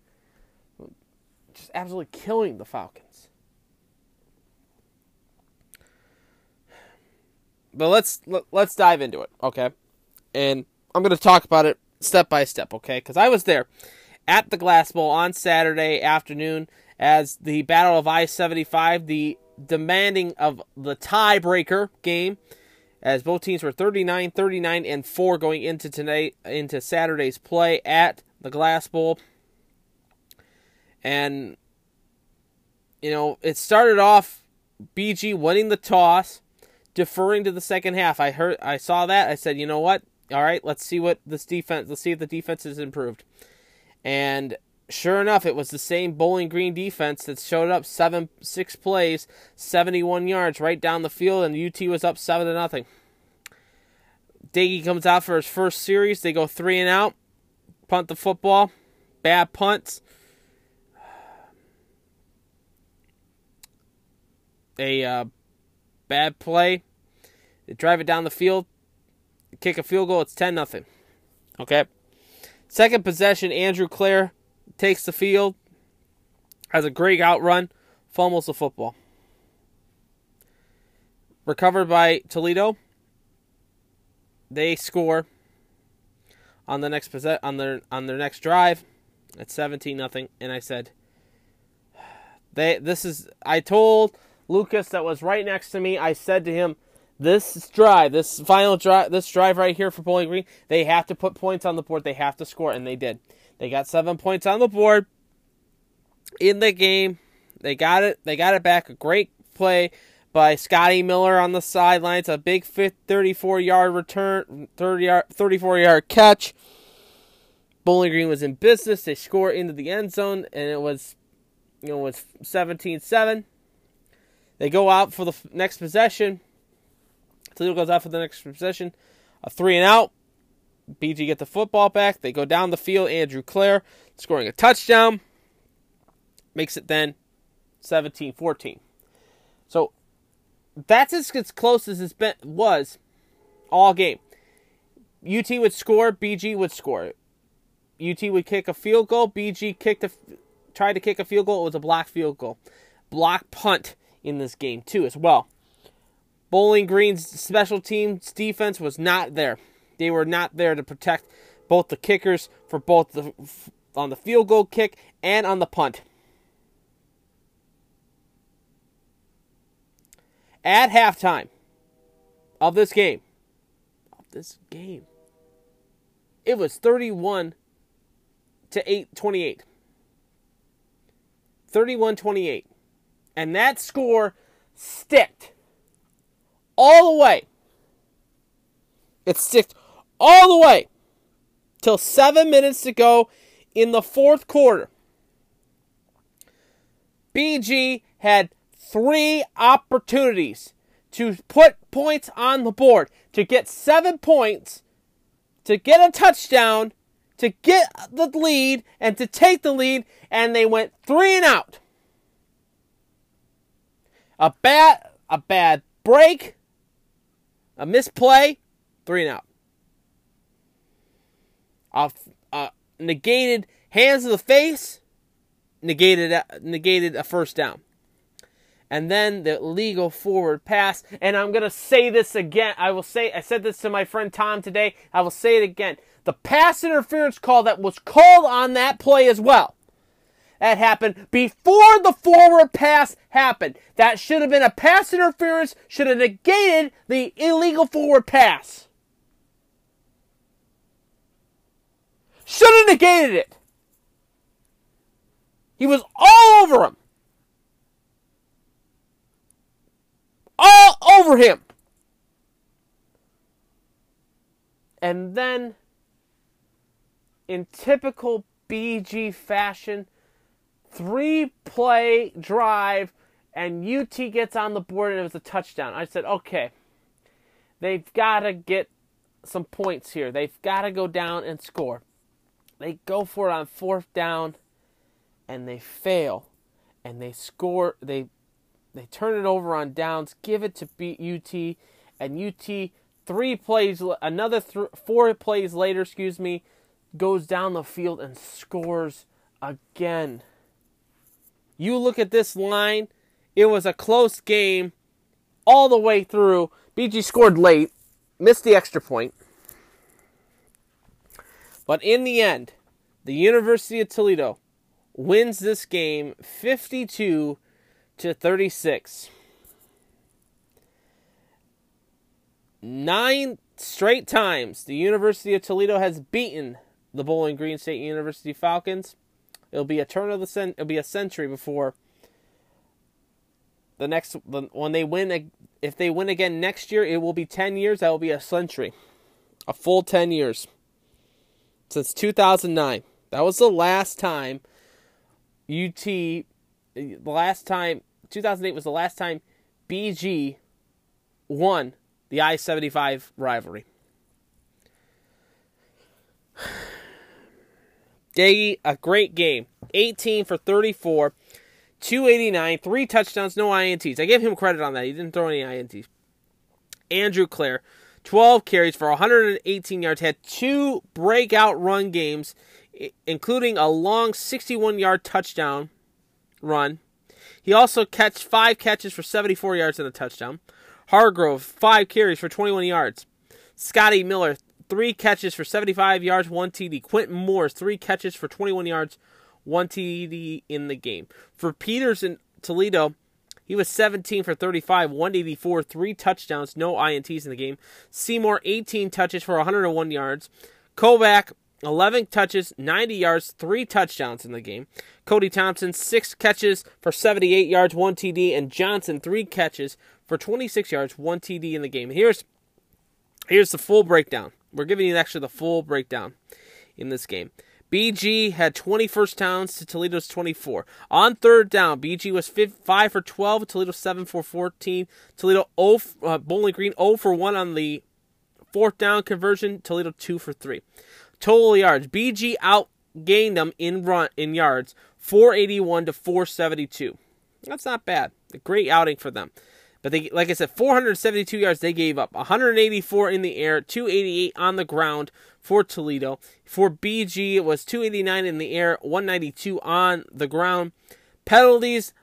[SPEAKER 4] just absolutely killing the Falcons. But let's let, us dive into it, okay? And I'm going to talk about it step by step, okay? Because I was there at the Glass Bowl on Saturday afternoon as the Battle of I 75, the demanding of the tiebreaker game, as both teams were 39, 39, and 4 going into tonight into Saturday's play at the Glass Bowl. And you know, it started off BG winning the toss, deferring to the second half. I heard I saw that. I said, "You know what? All right, let's see what this defense, let's see if the defense has improved." And sure enough, it was the same Bowling Green defense that showed up seven six plays, 71 yards right down the field, and UT was up seven to nothing. Doege comes out for his first series. They go three and out, punt the football, bad punts. A uh, bad play. They drive it down the field, kick a field goal. It's ten nothing. Okay. Second possession, Andrew Clair takes the field, has a great outrun, fumbles the football. Recovered by Toledo. They score on the next possess- on their on their next drive at 17 nothing and I said *sighs* they this is I told Lucas that was right next to me I said to him this drive, this final drive, this drive right here for Bowling Green, they have to put points on the board. They have to score, and they did. They got seven points on the board in the game. They got it. They got it back. A great play by Scotty Miller on the sidelines. A big 34 yard return, 30 yard, 34 yard catch. Bowling Green was in business. They score into the end zone, and it was, you know, it was 17-7. They go out for the next possession. Toledo goes out for the next possession. A three and out. BG get the football back. They go down the field. Andrew Clair scoring a touchdown. Makes it then 17 14. So that's as, as close as it's been was all game. UT would score, BG would score. UT would kick a field goal, BG kicked a tried to kick a field goal, it was a block field goal. Block punt in this game too as well. Bowling Green's special teams defense was not there. They were not there to protect both the kickers for both the on the field goal kick and on the punt. At halftime of this game, of this game, it was 31 to 8 28. 31 28. And that score sticked all the way. It sticked all the way till seven minutes to go in the fourth quarter. BG had three opportunities to put points on the board, to get seven points, to get a touchdown, to get the lead, and to take the lead, and they went three and out. A bad, a bad break, a misplay, three and out. A, a uh, negated hands of the face, negated uh, negated a first down. And then the legal forward pass. And I'm to say this again. I will say, I said this to my friend Tom today. I will say it again. The pass interference call that was called on that play as well that happened before the forward pass happened. That should have been a pass interference, should have negated the illegal forward pass. Should have negated it. He was all over him. All over him. And then, in typical BG fashion, three play drive, and UT gets on the board and it was a touchdown. I said, okay, they've got to get some points here. They've got to go down and score. They go for it on fourth down, and they fail, and they score. They they turn it over on downs, give it to beat UT, and UT three plays, another th- four plays later, excuse me, goes down the field and scores again. You look at this line, it was a close game all the way through. BG scored late, missed the extra point. But in the end, The University of Toledo wins this game 52 to 36. Nine straight times the University of Toledo has beaten the Bowling Green State University Falcons. It'll be a turn of the cent- it'll be a century before the next when they win if they win again next year, it will be 10 years, that will be a century. A full 10 years. Since 2009. That was the last time UT the last time 2008 was the last time BG won the I 75 rivalry. *sighs* Day, a great game. 18 for 34, 289, three touchdowns, no INTs. I gave him credit on that. He didn't throw any INTs. Andrew Clair, 12 carries for 118 yards, had two breakout run games, including a long 61 yard touchdown run. He also catch five catches for 74 yards and a touchdown. Hargrove, five carries for 21 yards. Scotty Miller, three catches for 75 yards, one TD. Quintin Morris, three catches for 21 yards, one TD in the game. For Peters and Toledo, he was 17 for 35, 184, three touchdowns, no INTs in the game. Seymour, 18 touches for 101 yards. Koback, 11 touches, 90 yards, three touchdowns in the game. Cody Thompson, six catches for 78 yards, one TD. And Johnson, three catches for 26 yards, one TD in the game. Here's here's the full breakdown. We're giving you actually the full breakdown in this game. BG had 20 first downs to Toledo's 24. On third down, BG was 5 for 12, Toledo 7 for 14. Toledo 0, uh, Bowling Green 0 for 1 on the fourth down conversion, Toledo 2 for 3. Total yards, BG outgained them in run in yards, 481 to 472. That's not bad. A great outing for them. But they, like I said, 472 yards they gave up, 184 in the air, 288 on the ground for Toledo. For BG, it was 289 in the air, 192 on the ground. Penalties,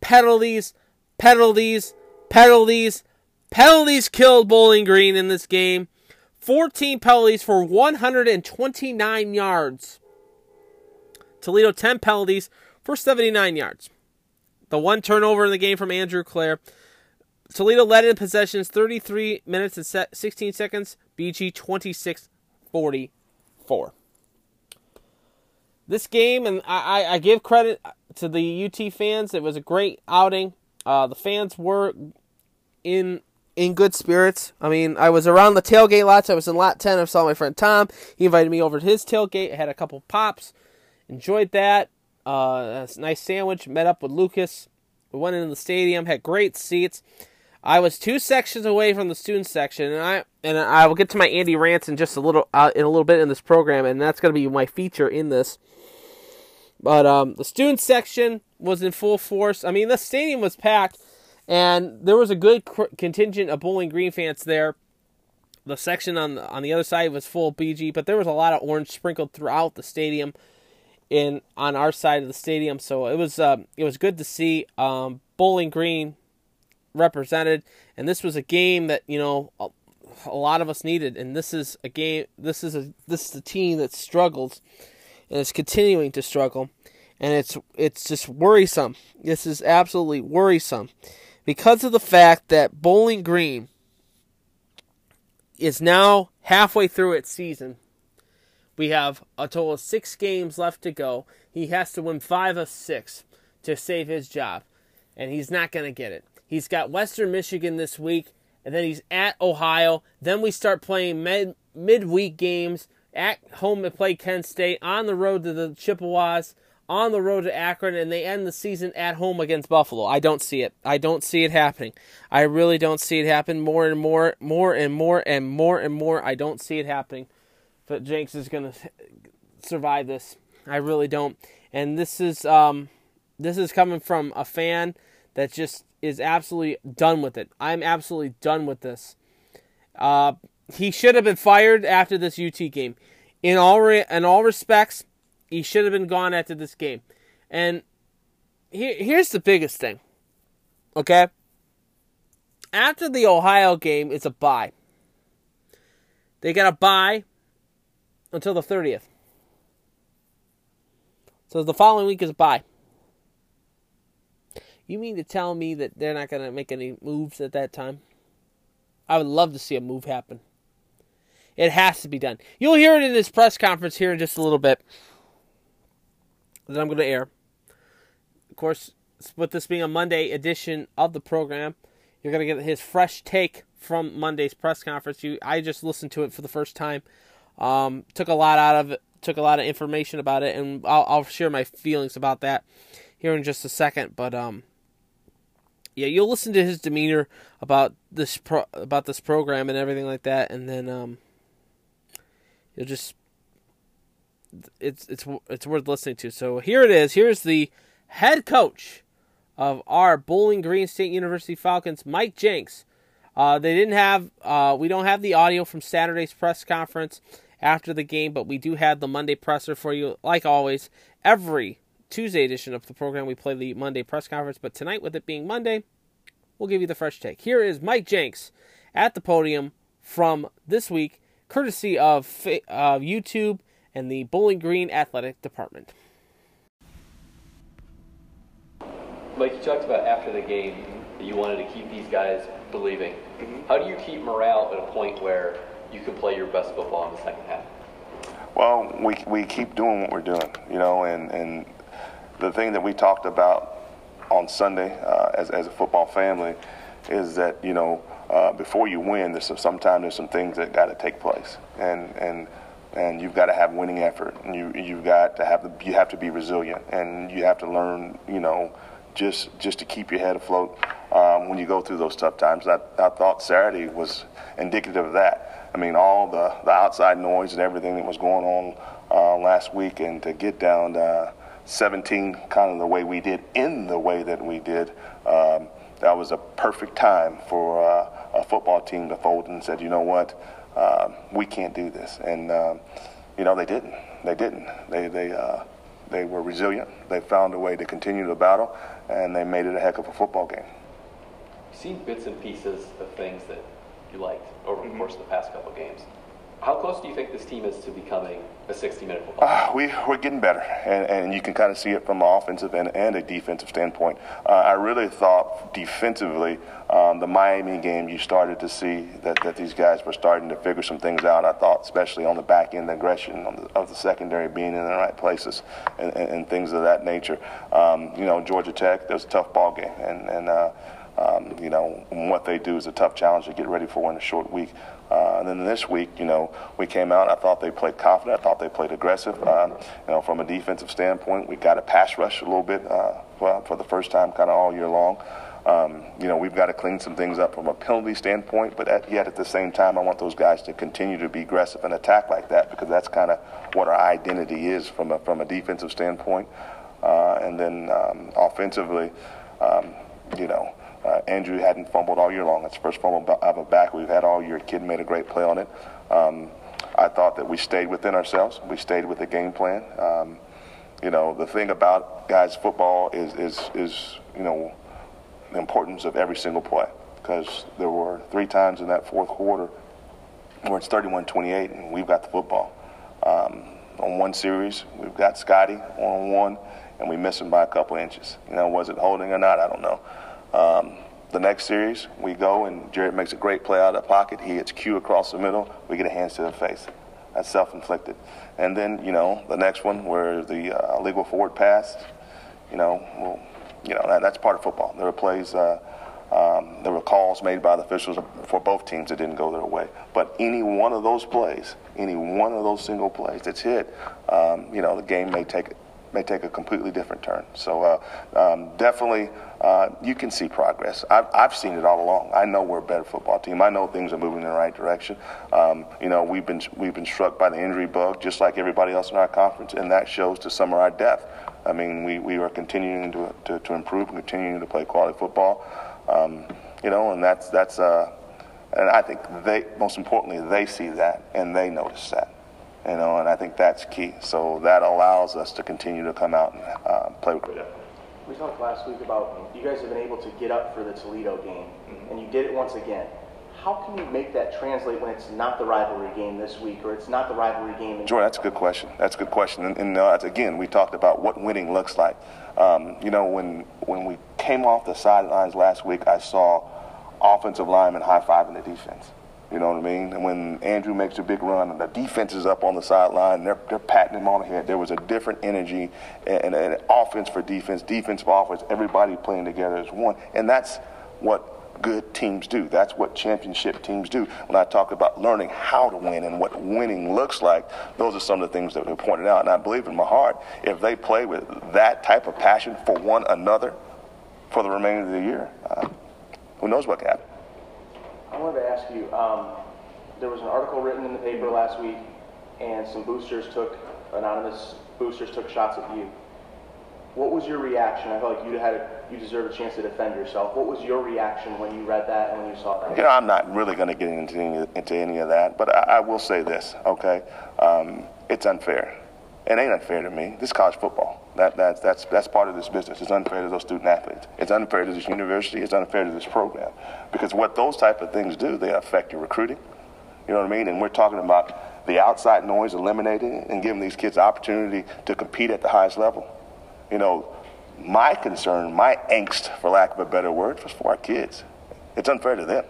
[SPEAKER 4] penalties, penalties, penalties, penalties killed Bowling Green in this game. 14 penalties for 129 yards. Toledo 10 penalties for 79 yards. The one turnover in the game from Andrew Clair. Toledo led in possessions 33 minutes and 16 seconds. BG 26 44. This game, and I, I give credit to the UT fans. It was a great outing. Uh, the fans were in in good spirits. I mean, I was around the tailgate lots. I was in lot 10. I saw my friend Tom. He invited me over to his tailgate. I had a couple pops. Enjoyed that. Uh, nice sandwich. Met up with Lucas. We went into the stadium. Had great seats. I was two sections away from the student section, and I and I will get to my Andy rants in just a little uh, in a little bit in this program, and that's going to be my feature in this. But um, the student section was in full force. I mean, the stadium was packed, and there was a good contingent of Bowling Green fans there. The section on the, on the other side was full BG, but there was a lot of orange sprinkled throughout the stadium, in on our side of the stadium. So it was uh, it was good to see um, Bowling Green represented, and this was a game that you know a, a lot of us needed. And this is a game. This is a this is a team that struggles, and is continuing to struggle, and it's it's just worrisome. This is absolutely worrisome because of the fact that Bowling Green is now halfway through its season. We have a total of six games left to go. He has to win five of six to save his job, and he's not going to get it. He's got Western Michigan this week, and then he's at Ohio. Then we start playing mid midweek games at home to play Kent State, on the road to the Chippewas, on the road to Akron, and they end the season at home against Buffalo. I don't see it. I don't see it happening. I really don't see it happen. More and more, more and more and more and more. I don't see it happening. But Jinks is going to survive this. I really don't. And this is um, this is coming from a fan that just is absolutely done with it. I'm absolutely done with this. Uh, he should have been fired after this UT game. In all re- in all respects, he should have been gone after this game. And here, here's the biggest thing. Okay? After the Ohio game, it's a bye. They got a bye until the 30th. So the following week is a bye. You mean to tell me that they're not going to make any moves at that time? I would love to see a move happen. It has to be done. You'll hear it in this press conference here in just a little bit that I'm going to air. Of course, with this being a Monday edition of the program, you're going to get his fresh take from Monday's press conference. You, I just listened to it for the first time. Um, took a lot out of it. Took a lot of information about it, and I'll, I'll share my feelings about that here in just a second. But um, yeah, you'll listen to his demeanor about this pro- about this program and everything like that, and then um, you'll just it's it's it's worth listening to. So here it is. Here's the head coach of our Bowling Green State University Falcons, Mike Jinks. Uh, they didn't have uh, we don't have the audio from Saturday's press conference after the game, but we do have the Monday presser for you. Like always, every Tuesday edition of the program, we play the Monday press conference. But tonight, with it being Monday, we'll give you the fresh take. Here is Mike Jinks at the podium from this week, courtesy of uh, YouTube and the Bowling Green Athletic Department.
[SPEAKER 1] Mike, you talked about after the game that you wanted to keep these guys believing. Mm-hmm. How do you keep morale at a point where you can play your best football in the second half?
[SPEAKER 6] Well, we, we keep doing what we're doing, you know, and, and the thing that we talked about on Sunday uh, as, as a football family is that, you know, uh, before you win, there's some, sometimes there's some things that got to take place. And, and, and you've got to have winning effort. And you, you've got to have the, you have to be resilient and you have to learn, you know, just, just to keep your head afloat um, when you go through those tough times. I, I thought Saturday was indicative of that. I mean, all the, the outside noise and everything that was going on uh, last week, and to get down uh, 17 kind of the way we did, in the way that we did, um, that was a perfect time for uh, a football team to fold and said, you know what, uh, we can't do this. And, um, you know, they didn't. They didn't. They, they, uh, they were resilient. They found a way to continue the battle, and they made it a heck of a football game.
[SPEAKER 1] You've seen bits and pieces of things that you liked over the mm-hmm. course of the past couple of games. How close do you think this team is to becoming a 60-minute football? Uh,
[SPEAKER 6] we, we're getting better, and, and you can kind of see it from an offensive and, and a defensive standpoint. Uh, I really thought defensively, um, the Miami game, you started to see that, that these guys were starting to figure some things out. I thought, especially on the back end, the aggression the, of the secondary being in the right places and, and, and things of that nature. Um, you know, Georgia Tech, that was a tough ball game, and, and uh, um, you know, what they do is a tough challenge to get ready for in a short week. Uh, and then this week, you know, we came out. I thought they played confident. I thought they played aggressive. Uh, you know, from a defensive standpoint, we got a pass rush a little bit uh, well, for the first time, kind of all year long. Um, you know, we've got to clean some things up from a penalty standpoint, but at, yet at the same time, I want those guys to continue to be aggressive and attack like that because that's kind of what our identity is from a, from a defensive standpoint. Uh, and then um, offensively, um, you know, uh, Andrew hadn't fumbled all year long. It's the first fumble of a back we've had all year. Kid made a great play on it. Um, I thought that we stayed within ourselves. We stayed with the game plan. Um, you know, the thing about guys football is is is you know the importance of every single play because there were three times in that fourth quarter where it's 31-28 and we've got the football. Um, on one series, we've got Scotty on one, and we miss him by a couple inches. You know, was it holding or not? I don't know. Um, the next series, we go and Jared makes a great play out of the pocket. He hits Q across the middle. We get a hands to the face. That's self-inflicted. And then, you know, the next one where the uh, legal forward pass, you know, well, you know that, that's part of football. There were plays, uh, um, there were calls made by the officials for both teams that didn't go their way. But any one of those plays, any one of those single plays that's hit, um, you know, the game may take may take a completely different turn. So uh, um, definitely, uh, you can see progress. I've, I've, seen it all along. I know we're a better football team. I know things are moving in the right direction. Um, you know, we've been we've been struck by the injury bug just like everybody else in our conference, and that shows to some of our depth. I mean, we, we are continuing to, to, to improve and continuing to play quality football. Um, you know, and that's that's uh, and I think they most importantly they see that and they notice that you know, and I think that's key. So that allows us to continue to come out and uh, play with
[SPEAKER 7] it. We talked last week about you guys have been able to get up for the Toledo game, mm-hmm. and you did it once again. how can you make that translate when it's not the rivalry game this week or it's not the rivalry game? In-
[SPEAKER 6] Jordan, that's a good question. That's a good question. And, and uh, again, we talked about what winning looks like. Um, you know, when when we came off the sidelines last week, I saw offensive linemen high fiving the defense. You know what I mean? And when Andrew makes a big run and the defense is up on the sideline, they're, they're patting him on the head. There was a different energy and, and, and offense for defense, defense for offense, everybody playing together as one. And that's what good teams do. That's what championship teams do. When I talk about learning how to win and what winning looks like, those are some of the things that were pointed out. And I believe in my heart, if they play with that type of passion for one another for the remainder of the year, uh, who knows what can happen.
[SPEAKER 7] I wanted to ask you, um, there was an article written in the paper last week, and some boosters took, anonymous boosters took shots at you. What was your reaction? I felt like you had a, you deserve a chance to defend yourself. What was your reaction when you read that and when you saw that?
[SPEAKER 6] You know, I'm not really going to get into any, into any of that, but I, I will say this, okay? Um, it's unfair. It ain't unfair to me. This is college football. That, that's, that's, that's part of this business. It's unfair to those student athletes. It's unfair to this university. It's unfair to this program. Because what those type of things do, they affect your recruiting. You know what I mean? And we're talking about the outside noise eliminating and giving these kids the opportunity to compete at the highest level. You know, my concern, my angst, for lack of a better word, was for our kids. It's unfair to them.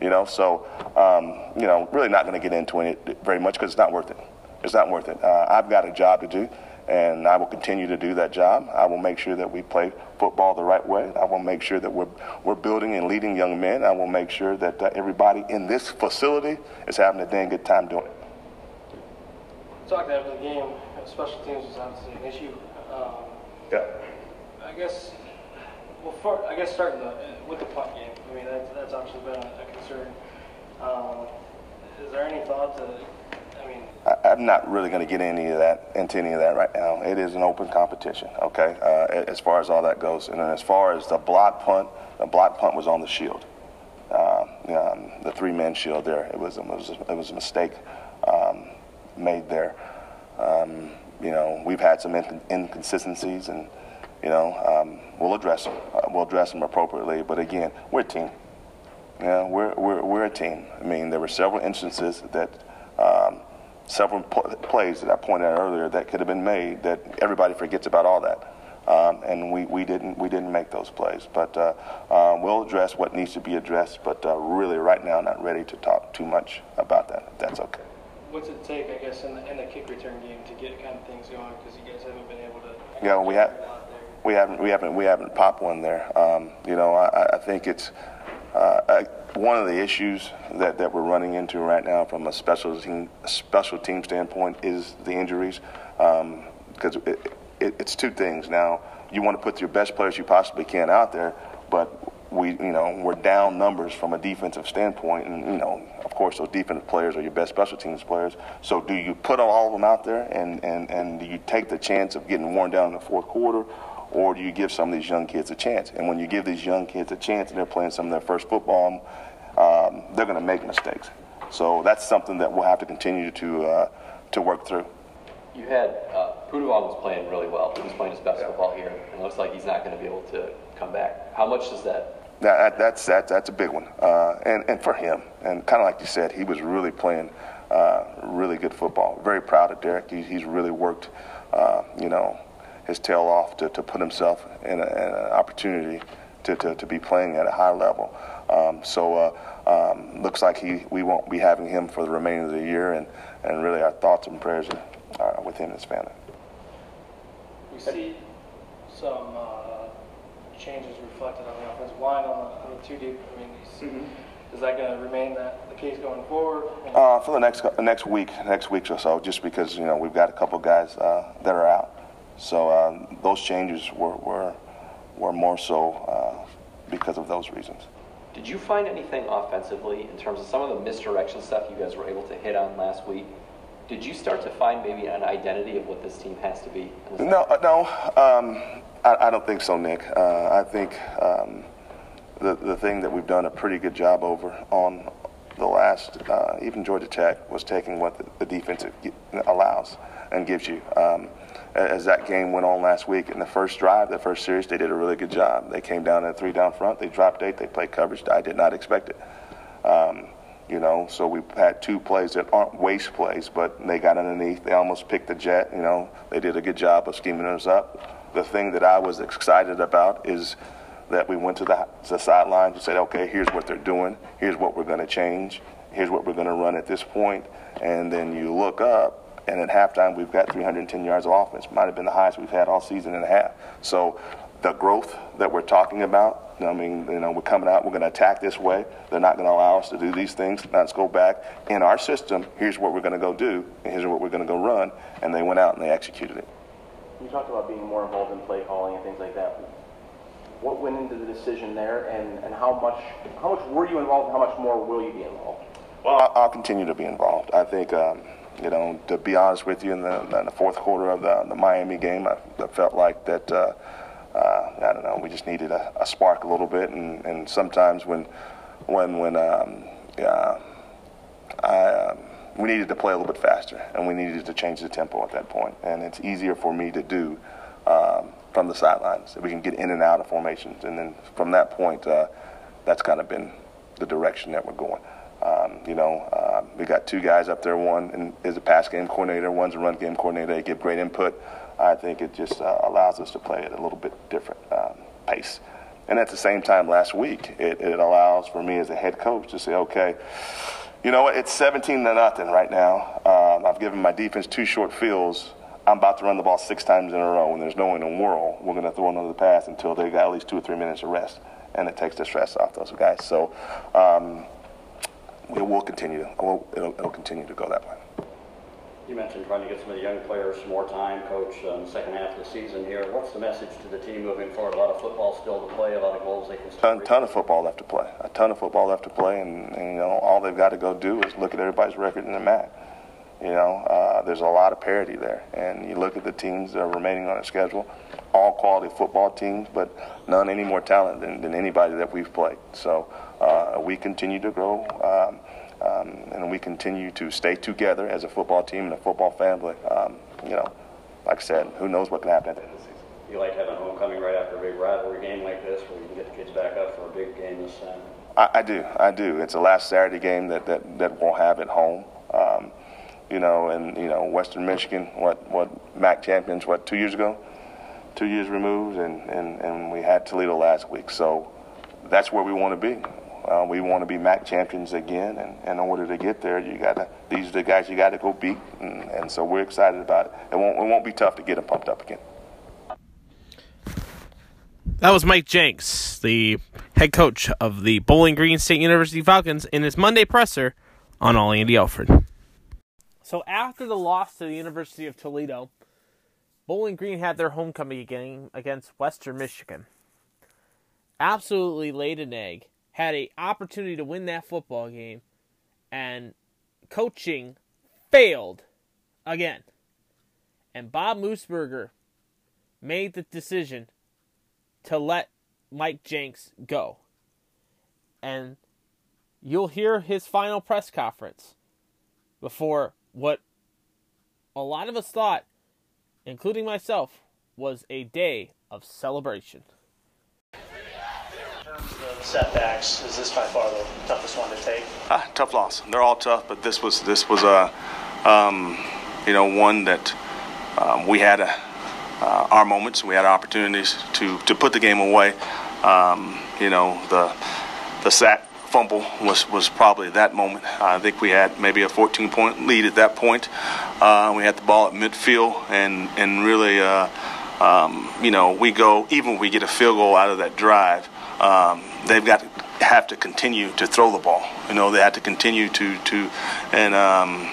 [SPEAKER 6] You know, so, um, you know, really not going to get into it very much because it's not worth it. It's not worth it. Uh, I've got a job to do, and I will continue to do that job. I will make sure that we play football the right way. I will make sure that we're, we're building and leading young men. I will make sure that uh, everybody in this facility is having a dang good time doing it.
[SPEAKER 8] Talked after the game, special teams was obviously an issue. Um,
[SPEAKER 6] Yeah.
[SPEAKER 8] I guess, well, for, I guess starting the, with the punt game, I mean, that's, that's obviously been a, a concern. Um, is there any thought to, I
[SPEAKER 6] I'm not really going to get any of that into any of that right now. It is an open competition, okay, uh, as far as all that goes. And then as far as the block punt, the block punt was on the shield, uh, um, the three-man shield there. It was, it was, it was a mistake um, made there. Um, you know, we've had some in- inconsistencies, and you know, um, we'll address them. Uh, we'll address them appropriately. But again, we're a team. Yeah, we're, we're, we're a team. I mean, there were several instances that, um, several pl- plays that I pointed out earlier that could have been made that everybody forgets about all that. Um, and we, we, didn't, we didn't make those plays. But uh, uh, we'll address what needs to be addressed. But uh, really, right now, not ready to talk too much about that, that's okay.
[SPEAKER 8] what's it take, I guess, in the, in the kick return game to get kind of things going? Because you guys haven't been able to.
[SPEAKER 6] Yeah, we have.
[SPEAKER 8] a lot there.
[SPEAKER 6] We haven't, we haven't, we haven't popped one there. Um, you know, I, I think it's uh, I, one of the issues that, that we're running into right now from a special team, special team standpoint is the injuries, because it, it, it's two things. Now, you want to put your best players you possibly can out there, but we, you know, we're down numbers from a defensive standpoint, and you know, of course, those defensive players are your best special teams players. So, do you put all of them out there, and and and do you take the chance of getting worn down in the fourth quarter, or do you give some of these young kids a chance? And when you give these young kids a chance, and they're playing some of their first football, um, they're going to make mistakes. So that's something that we'll have to continue to uh, to work through.
[SPEAKER 1] You had uh, was playing really well. He was playing his best football here, and it looks like he's not going to be able to come back. How much does that?
[SPEAKER 6] That, that, that's that, that's a big one, uh, and and for him, and kind of like you said, he was really playing uh, really good football. Very proud of Derek. He, he's really worked, uh, you know, his tail off to, to put himself in, a, in an opportunity to, to, to be playing at a high level. Um, so uh, um, looks like he we won't be having him for the remainder of the year, and, and really our thoughts and prayers are, are with him and his family.
[SPEAKER 8] We see some uh, changes reflected on the offensive line on the, on the two deep. I mean, is, is that going to remain that the case going forward?
[SPEAKER 6] Uh, for the next next week, next week or so, just because you know we've got a couple guys uh, that are out, so um, those changes were were, were more so uh, because of those reasons.
[SPEAKER 1] Did you find anything offensively in terms of some of the misdirection stuff you guys were able to hit on last week? Did you start to find maybe an identity of what this team has to be?
[SPEAKER 6] No, uh, no, um, I, I don't think so, Nick. Uh, I think um, the the thing that we've done a pretty good job over on the last, uh, even Georgia Tech, was taking what the, the defense allows and gives you. Um, as that game went on last week, in the first drive, the first series, they did a really good job. They came down at three down front, they dropped eight, they played coverage. I did not expect it. Uh, You know, so we've had two plays that aren't waste plays, but they got underneath. They almost picked the jet. You know, they did a good job of scheming us up. The thing that I was excited about is that we went to the, the sidelines and said, okay, here's what they're doing. Here's what we're going to change. Here's what we're going to run at this point. And then you look up, and at halftime, we've got 310 yards of offense. Might have been the highest we've had all season and a half. So the growth that we're talking about, I mean, you know, we're coming out, we're going to attack this way. They're not going to allow us to do these things. Let's go back in our system. Here's what we're going to go do, and here's what we're going to go run. And they went out and they executed it.
[SPEAKER 7] You talked about being more involved in play calling and things like that. What went into the decision there, and, and how much how much were you involved, and how much more will you be involved?
[SPEAKER 6] Well, I'll, I'll continue to be involved. I think, um, you know, to be honest with you, in the, in the fourth quarter of the, the Miami game, I, I felt like that. Uh, uh, I don't know. We just needed a, a spark a little bit, and, and sometimes when when when um, yeah, I, um, we needed to play a little bit faster, and we needed to change the tempo at that point. And it's easier for me to do um, from the sidelines. We can get in and out of formations, and then from that point, uh, that's kind of been the direction that we're going. Um, you know, uh, we got two guys up there. One is a pass game coordinator, one's a run game coordinator. They give great input. I think it just uh, allows us to play at a little bit different um, pace. And at the same time, last week, it, it, allows for me as a head coach to say, okay, you know what, it's 17 to nothing right now. Um, I've given my defense two short fields. I'm about to run the ball six times in a row, and there's no way in the world we're going to throw another pass until they got at least two or three minutes of rest, and it takes the stress off those guys. So um, it will continue. It'll, it'll continue to go that way.
[SPEAKER 9] You mentioned trying to get some of the young players some more time, Coach, uh, in the second half of the season here. What's the message to the team moving forward? A lot of football still to play, a lot of goals they can
[SPEAKER 6] score. A ton of football left to play. A ton of football left to play, and, and you know all they've got to go do is look at everybody's record in the mat. You know, uh, there's a lot of parity there, and you look at the teams that are remaining on the schedule, all quality football teams, but none any more talent than, than anybody that we've played. So uh, we continue to grow. Um, um, and we continue to stay together as a football team and a football family. Um, you know, like I said, who knows what can happen at the end of the season.
[SPEAKER 9] You like having homecoming right after a big rivalry game like this, where you can get the kids back up for a big game this time?
[SPEAKER 6] I, I do, I do. It's the last Saturday game that, that, that we'll have at home. Um, you know, and you know, Western Michigan, what what MAC champions, what two years ago, two years removed, and, and, and we had Toledo last week. So that's where we want to be. Uh, we want to be MAC champions again, and, and, in order to get there, you got to. These are the guys you got to go beat, and, and, so we're excited about it. It won't, it won't be tough to get them pumped up again.
[SPEAKER 4] That was Mike Jinks, the head coach of the Bowling Green State University Falcons, in his Monday presser on All Andy Alford. So after the loss to the University of Toledo, Bowling Green had their homecoming game against Western Michigan. Absolutely laid an egg had a opportunity to win that football game and coaching failed again. And Bob Moosbrugger made the decision to let Mike Jinks go. And you'll hear his final press conference before what a lot of us thought, including myself, was a day of celebration In terms of
[SPEAKER 10] setbacks, is this by far the toughest one to take?
[SPEAKER 6] Ah, tough loss. They're all tough, but this was this was a um, you know one that um, we had a, uh, our moments. We had opportunities to to put the game away. Um, you know the the sack fumble was was probably that moment. I think we had maybe a 14 point lead at that point. Uh, we had the ball at midfield and and really. Uh, um, you know, we go even if we get a field goal out of that drive, um, they've got to have to continue to throw the ball. You know, they have to continue to to and um,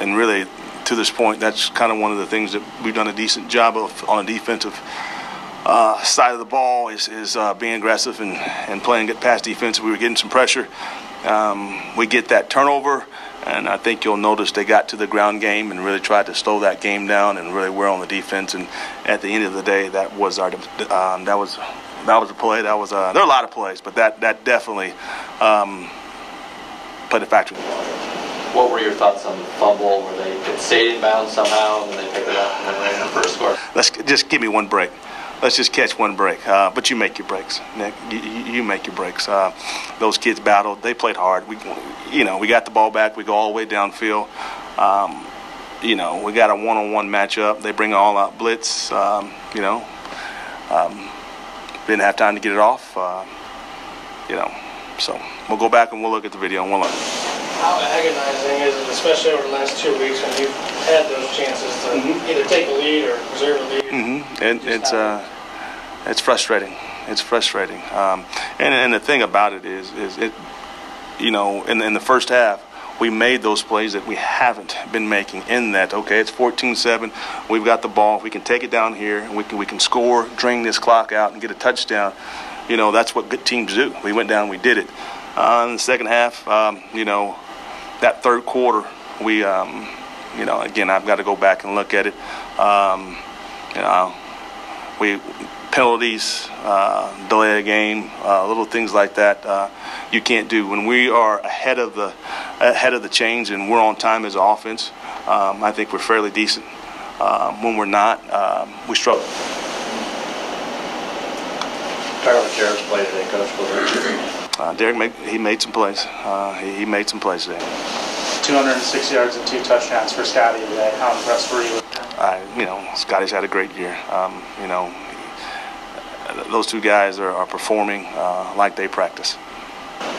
[SPEAKER 6] and really to this point, that's kind of one of the things that we've done a decent job of on a defensive uh, side of the ball is, is uh, being aggressive and, and playing good pass defense. We were getting some pressure. Um, we get that turnover, and I think you'll notice they got to the ground game and really tried to slow that game down and really were on the defense. And at the end of the day, that was our um, that was that was a play. That was a, there are a lot of plays, but that that definitely um, played a factor.
[SPEAKER 1] What were your thoughts on the fumble? Where they it stayed in bounds somehow and then they picked it up and then ran in the first score?
[SPEAKER 6] Let's just give me one break.
[SPEAKER 11] Let's just catch one break. Uh, but you make your breaks, Nick. You, you, make your breaks. Uh, those kids battled. They played hard. We, you know, we got the ball back. We go all the way downfield. Um, you know, we got a one-on-one matchup. They bring all out blitz. Um, you know, um, didn't have time to get it off. Uh, you know, so we'll go back and we'll look at the video and we'll look.
[SPEAKER 8] How agonizing is it, especially over the last two weeks when you've had those chances to
[SPEAKER 11] Mhm.
[SPEAKER 8] either take the lead or preserve the lead?
[SPEAKER 11] Mm-hmm. It, it's uh, it's frustrating. It's frustrating. Um, and and the thing about it is is it, you know, in in the first half. We made those plays that we haven't been making. In that, okay, it's 14-7. We've got the ball. We can take it down here, and we can we can score, drain this clock out, and get a touchdown. You know, that's what good teams do. We went down, we did it. Uh, in the second half, um, you know, that third quarter, we, um, you know, again, I've got to go back and look at it. Um, you know, we penalties, uh, delay a game, uh, little things like that. Uh, you can't do when we are ahead of the ahead of the chains and we're on time as an offense. Um, I think we're fairly decent. Um, when we're not, um, we struggle.
[SPEAKER 9] Tyler Jarrett's play today, Coach. Was
[SPEAKER 11] Uh, Derek, made, he made some plays. Uh, he, he made some plays today.
[SPEAKER 10] 206 yards and two touchdowns for Scotty today. How impressed were you with him?
[SPEAKER 11] I, you know, Scotty's had a great year. Um, you know, those two guys are, are performing uh, like they practice.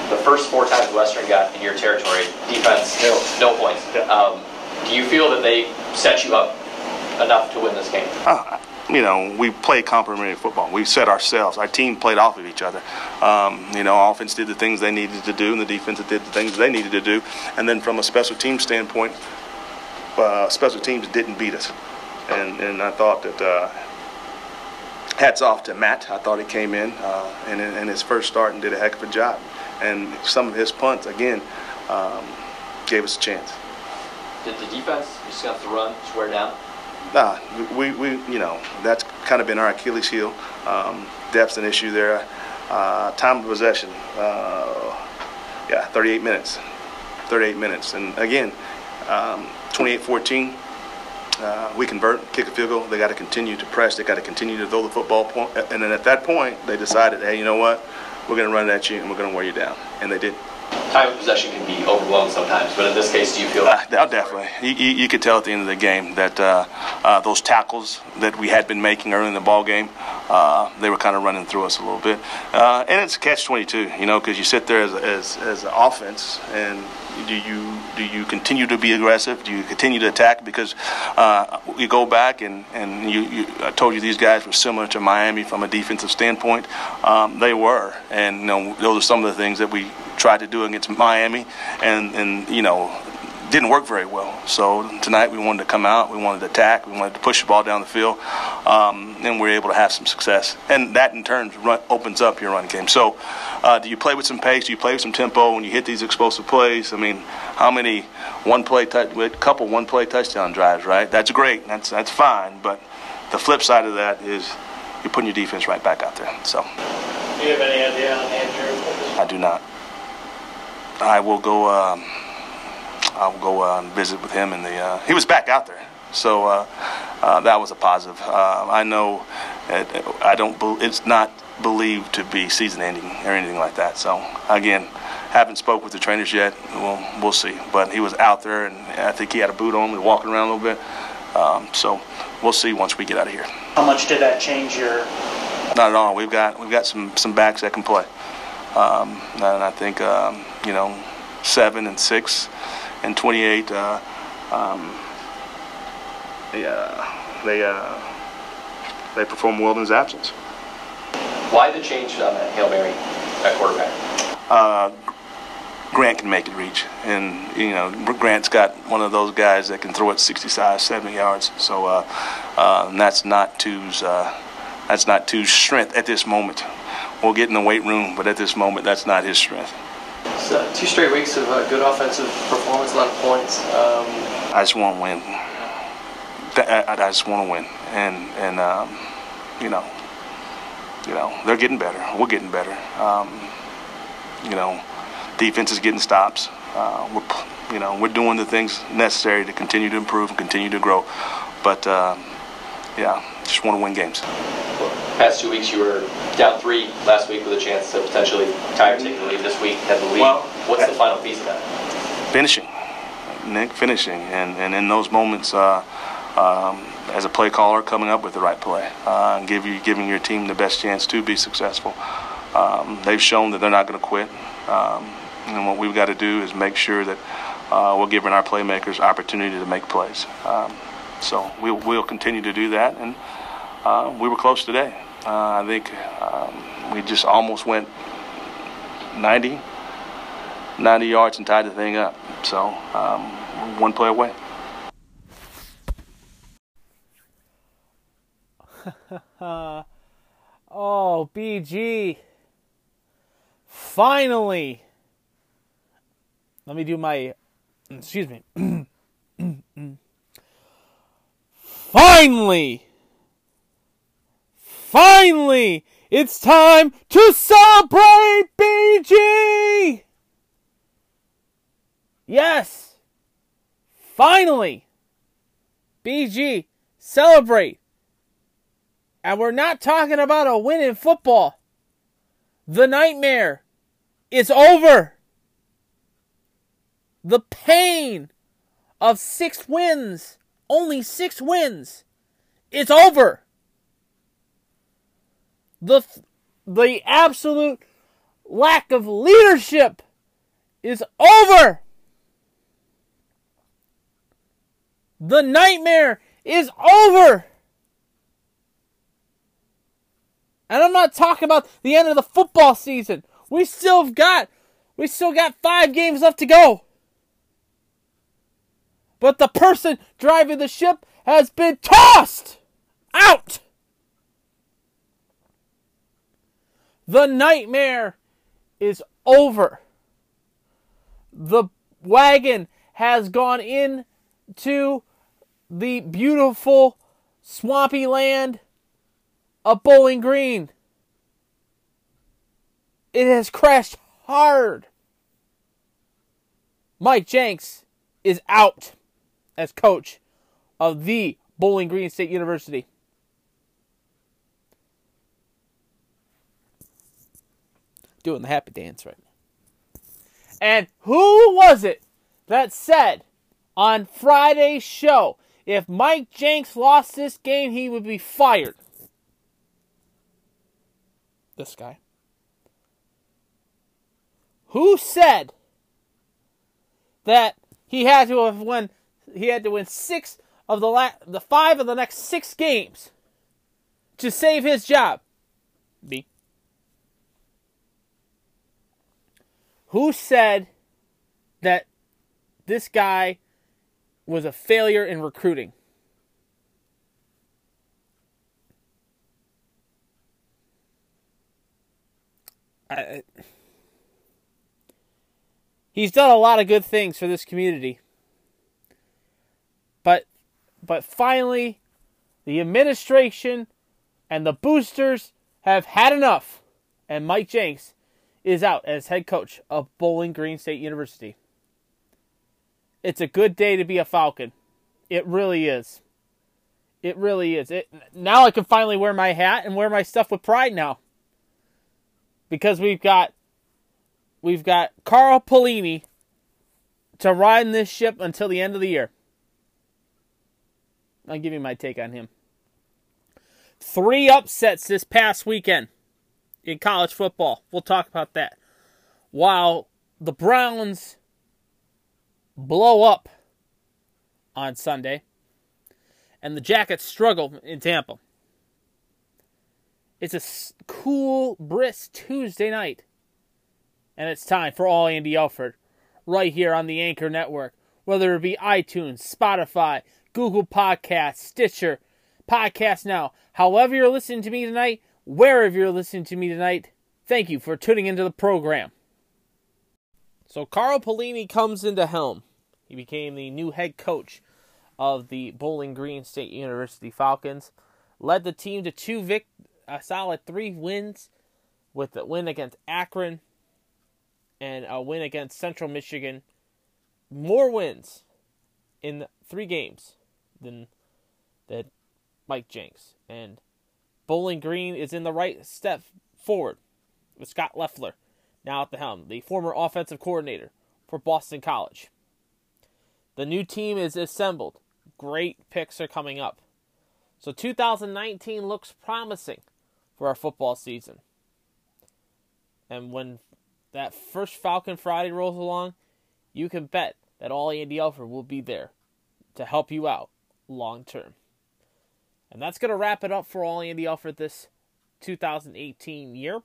[SPEAKER 1] The first four times Western got in your territory, defense, no, no points. Um, do you feel that they set you up enough to win this game?
[SPEAKER 11] You know, we played complementary football. We set ourselves. Our team played off of each other. Um, you know, offense did the things they needed to do, and the defense did the things they needed to do. And then from a special team standpoint, uh, special teams didn't beat us. And and I thought that. Uh, hats off to Matt. I thought he came in uh, in, in his first start and did a heck of a job. And some of his punts, again, um, gave us a chance.
[SPEAKER 1] Did the defense just have to run, swear down?
[SPEAKER 11] Nah, we, we, you know, that's kind of been our Achilles heel. Um, depth's an issue there. Uh, time of possession, uh, yeah, 38 minutes. 38 minutes. And again, um, 28-14, uh, we convert, kick a field goal. They got to continue to press. They got to continue to throw the football. Point. And then at that point, they decided, hey, you know what? We're going to run at you and we're going to wear you down. And they did.
[SPEAKER 1] Time of possession can be overblown sometimes, but in this case, do you feel
[SPEAKER 11] Uh, definitely. You, you, you could tell at the end of the game that uh, uh, those tackles that we had been making early in the ball game, uh, they were kind of running through us a little bit. Uh, and it's a catch-22, you know, because you sit there as, as, as an offense and do you do you continue to be aggressive? Do you continue to attack? Because uh, you go back and and you, you, I told you these guys were similar to Miami from a defensive standpoint. Um, they were, and you know those are some of the things that we tried to do against Miami, and and you know didn't work very well. So tonight we wanted to come out, we wanted to attack, we wanted to push the ball down the field, um, and we are able to have some success. And that in turn run, opens up your run game. So uh, do you play with some pace? Do you play with some tempo when you hit these explosive plays? I mean, how many one play, touch, couple one play touchdown drives, right? That's great. That's that's fine. But the flip side of that is you're putting your defense right back out there. So
[SPEAKER 8] Do you have any idea on Andrew?
[SPEAKER 11] I do not. I will go. Um, I'll go uh, and visit with him And the. Uh, he was back out there, so uh, uh, that was a positive. Uh, I know. It, I don't. Be, it's not believed to be season-ending or anything like that. So again, haven't spoke with the trainers yet. We'll we'll see. But he was out there, and I think he had a boot on, and walking around a little bit. Um, so we'll see once we get out of here.
[SPEAKER 10] How much did that change your?
[SPEAKER 11] Not at all. We've got we've got some some backs that can play, um, and I think um, you know seven and six and 28. Uh, um, they uh, they uh, they perform well in his absence.
[SPEAKER 1] Why the change on that Hail Mary at quarterback?
[SPEAKER 11] Uh, Grant can make it reach, and you know Grant's got one of those guys that can throw it 65, 70 yards. So uh, uh, and that's not Two's uh, that's not Two's strength at this moment. We'll get in the weight room, but at this moment, that's not his strength.
[SPEAKER 8] So, two straight weeks of uh, good offensive performance, a lot of points. Um,
[SPEAKER 11] I just want to win. I, I just want to win, and and um, you know, you know they're getting better. We're getting better. Um, you know, defense is getting stops. Uh, we're you know we're doing the things necessary to continue to improve and continue to grow. But uh, yeah, just want to win games.
[SPEAKER 1] Past two weeks you were down three last week with a chance to potentially tie or take the lead. This week had the lead.
[SPEAKER 7] Well,
[SPEAKER 1] What's the final piece of that?
[SPEAKER 6] finishing, Nick, finishing, and, and in those moments, uh, um, as a play caller, coming up with the right play, uh, and give you, giving your team the best chance to be successful. Um, they've shown that they're not going to quit, um, and what we've got to do is make sure that uh, we're giving our playmakers opportunity to make plays. Um, so we'll, we'll continue to do that, and uh, we were close today. Uh, I think um, we just almost went 90. 90 yards and tied the thing up. So, um, one play away. *laughs*
[SPEAKER 4] oh, BG. Finally. Let me do my. Excuse me. *clears throat* Finally. Finally. It's time to celebrate BG. Yes. Finally. BG, celebrate. And we're not talking about a win in football. The nightmare is over. The pain of six wins, only six wins, it's over. The, the absolute lack of leadership is over. The nightmare is over. And I'm not talking about the end of the football season. We still have got we still got 5 games left to go. But the person driving the ship has been tossed out. The nightmare is over. The wagon has gone in to the beautiful swampy land of Bowling Green. It has crashed hard. Mike Jinks is out as coach of the Bowling Green State University. Doing the happy dance right now. And who was it that said on Friday's show if Mike Jinks lost this game, he would be fired? This guy. Who said that he had to have won he had to win 6 of the la- the 5 of the next 6 games to save his job? Me. Who said that this guy was a failure in recruiting? I, he's done a lot of good things for this community. But but finally the administration and the boosters have had enough and Mike Jinks is out as head coach of Bowling Green State University. It's a good day to be a Falcon. It really is. It really is. It now I can finally wear my hat and wear my stuff with pride now. Because we've got we've got Carl Pelini to ride this ship until the end of the year. I'll give you my take on him. Three upsets this past weekend in college football. We'll talk about that. While the Browns blow up on Sunday and the Jackets struggle in Tampa. It's a cool, brisk Tuesday night. And it's time for all Andy Alford right here on the Anchor Network, whether it be iTunes, Spotify, Google Podcasts, Stitcher, Podcast Now. However, you're listening to me tonight, wherever you're listening to me tonight, thank you for tuning into the program. So, Carl Pelini comes into helm. He became the new head coach of the Bowling Green State University Falcons. Led the team to two vic, a solid three wins, with a win against Akron and a win against Central Michigan. More wins in three games than that Mike Jinks. And Bowling Green is in the right step forward with Scot Loeffler now at the helm, the former offensive coordinator for Boston College. The new team is assembled. Great picks are coming up. So 2019 looks promising for our football season. And when that first Falcon Friday rolls along, you can bet that all Andy Alford will be there to help you out long term. And that's going to wrap it up for all Andy Alford this 2018 year.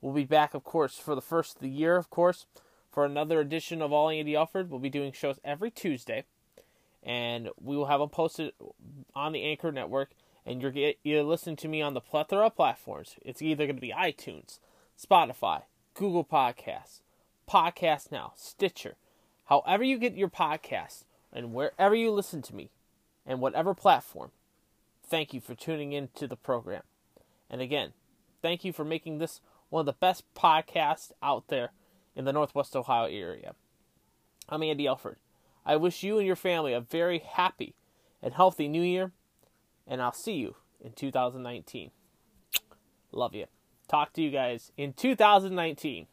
[SPEAKER 4] We'll be back, of course, for the first of the year, of course, for another edition of All Andy Alford. We'll be doing shows every Tuesday, and we will have them posted on the Anchor Network. And you're get, you listen to me on the plethora of platforms. It's either going to be iTunes, Spotify, Google Podcasts, Podcast Now, Stitcher, however you get your podcast, and wherever you listen to me, and whatever platform. Thank you for tuning in to the program. And again, thank you for making this one of the best podcasts out there in the Northwest Ohio area. I'm Andy Alford. I wish you and your family a very happy and healthy new year, and I'll see you in 2019. Love you. Talk to you guys in 2019.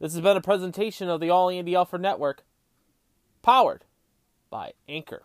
[SPEAKER 4] This has been a presentation of the All Andy Alford Network, powered by Anchor.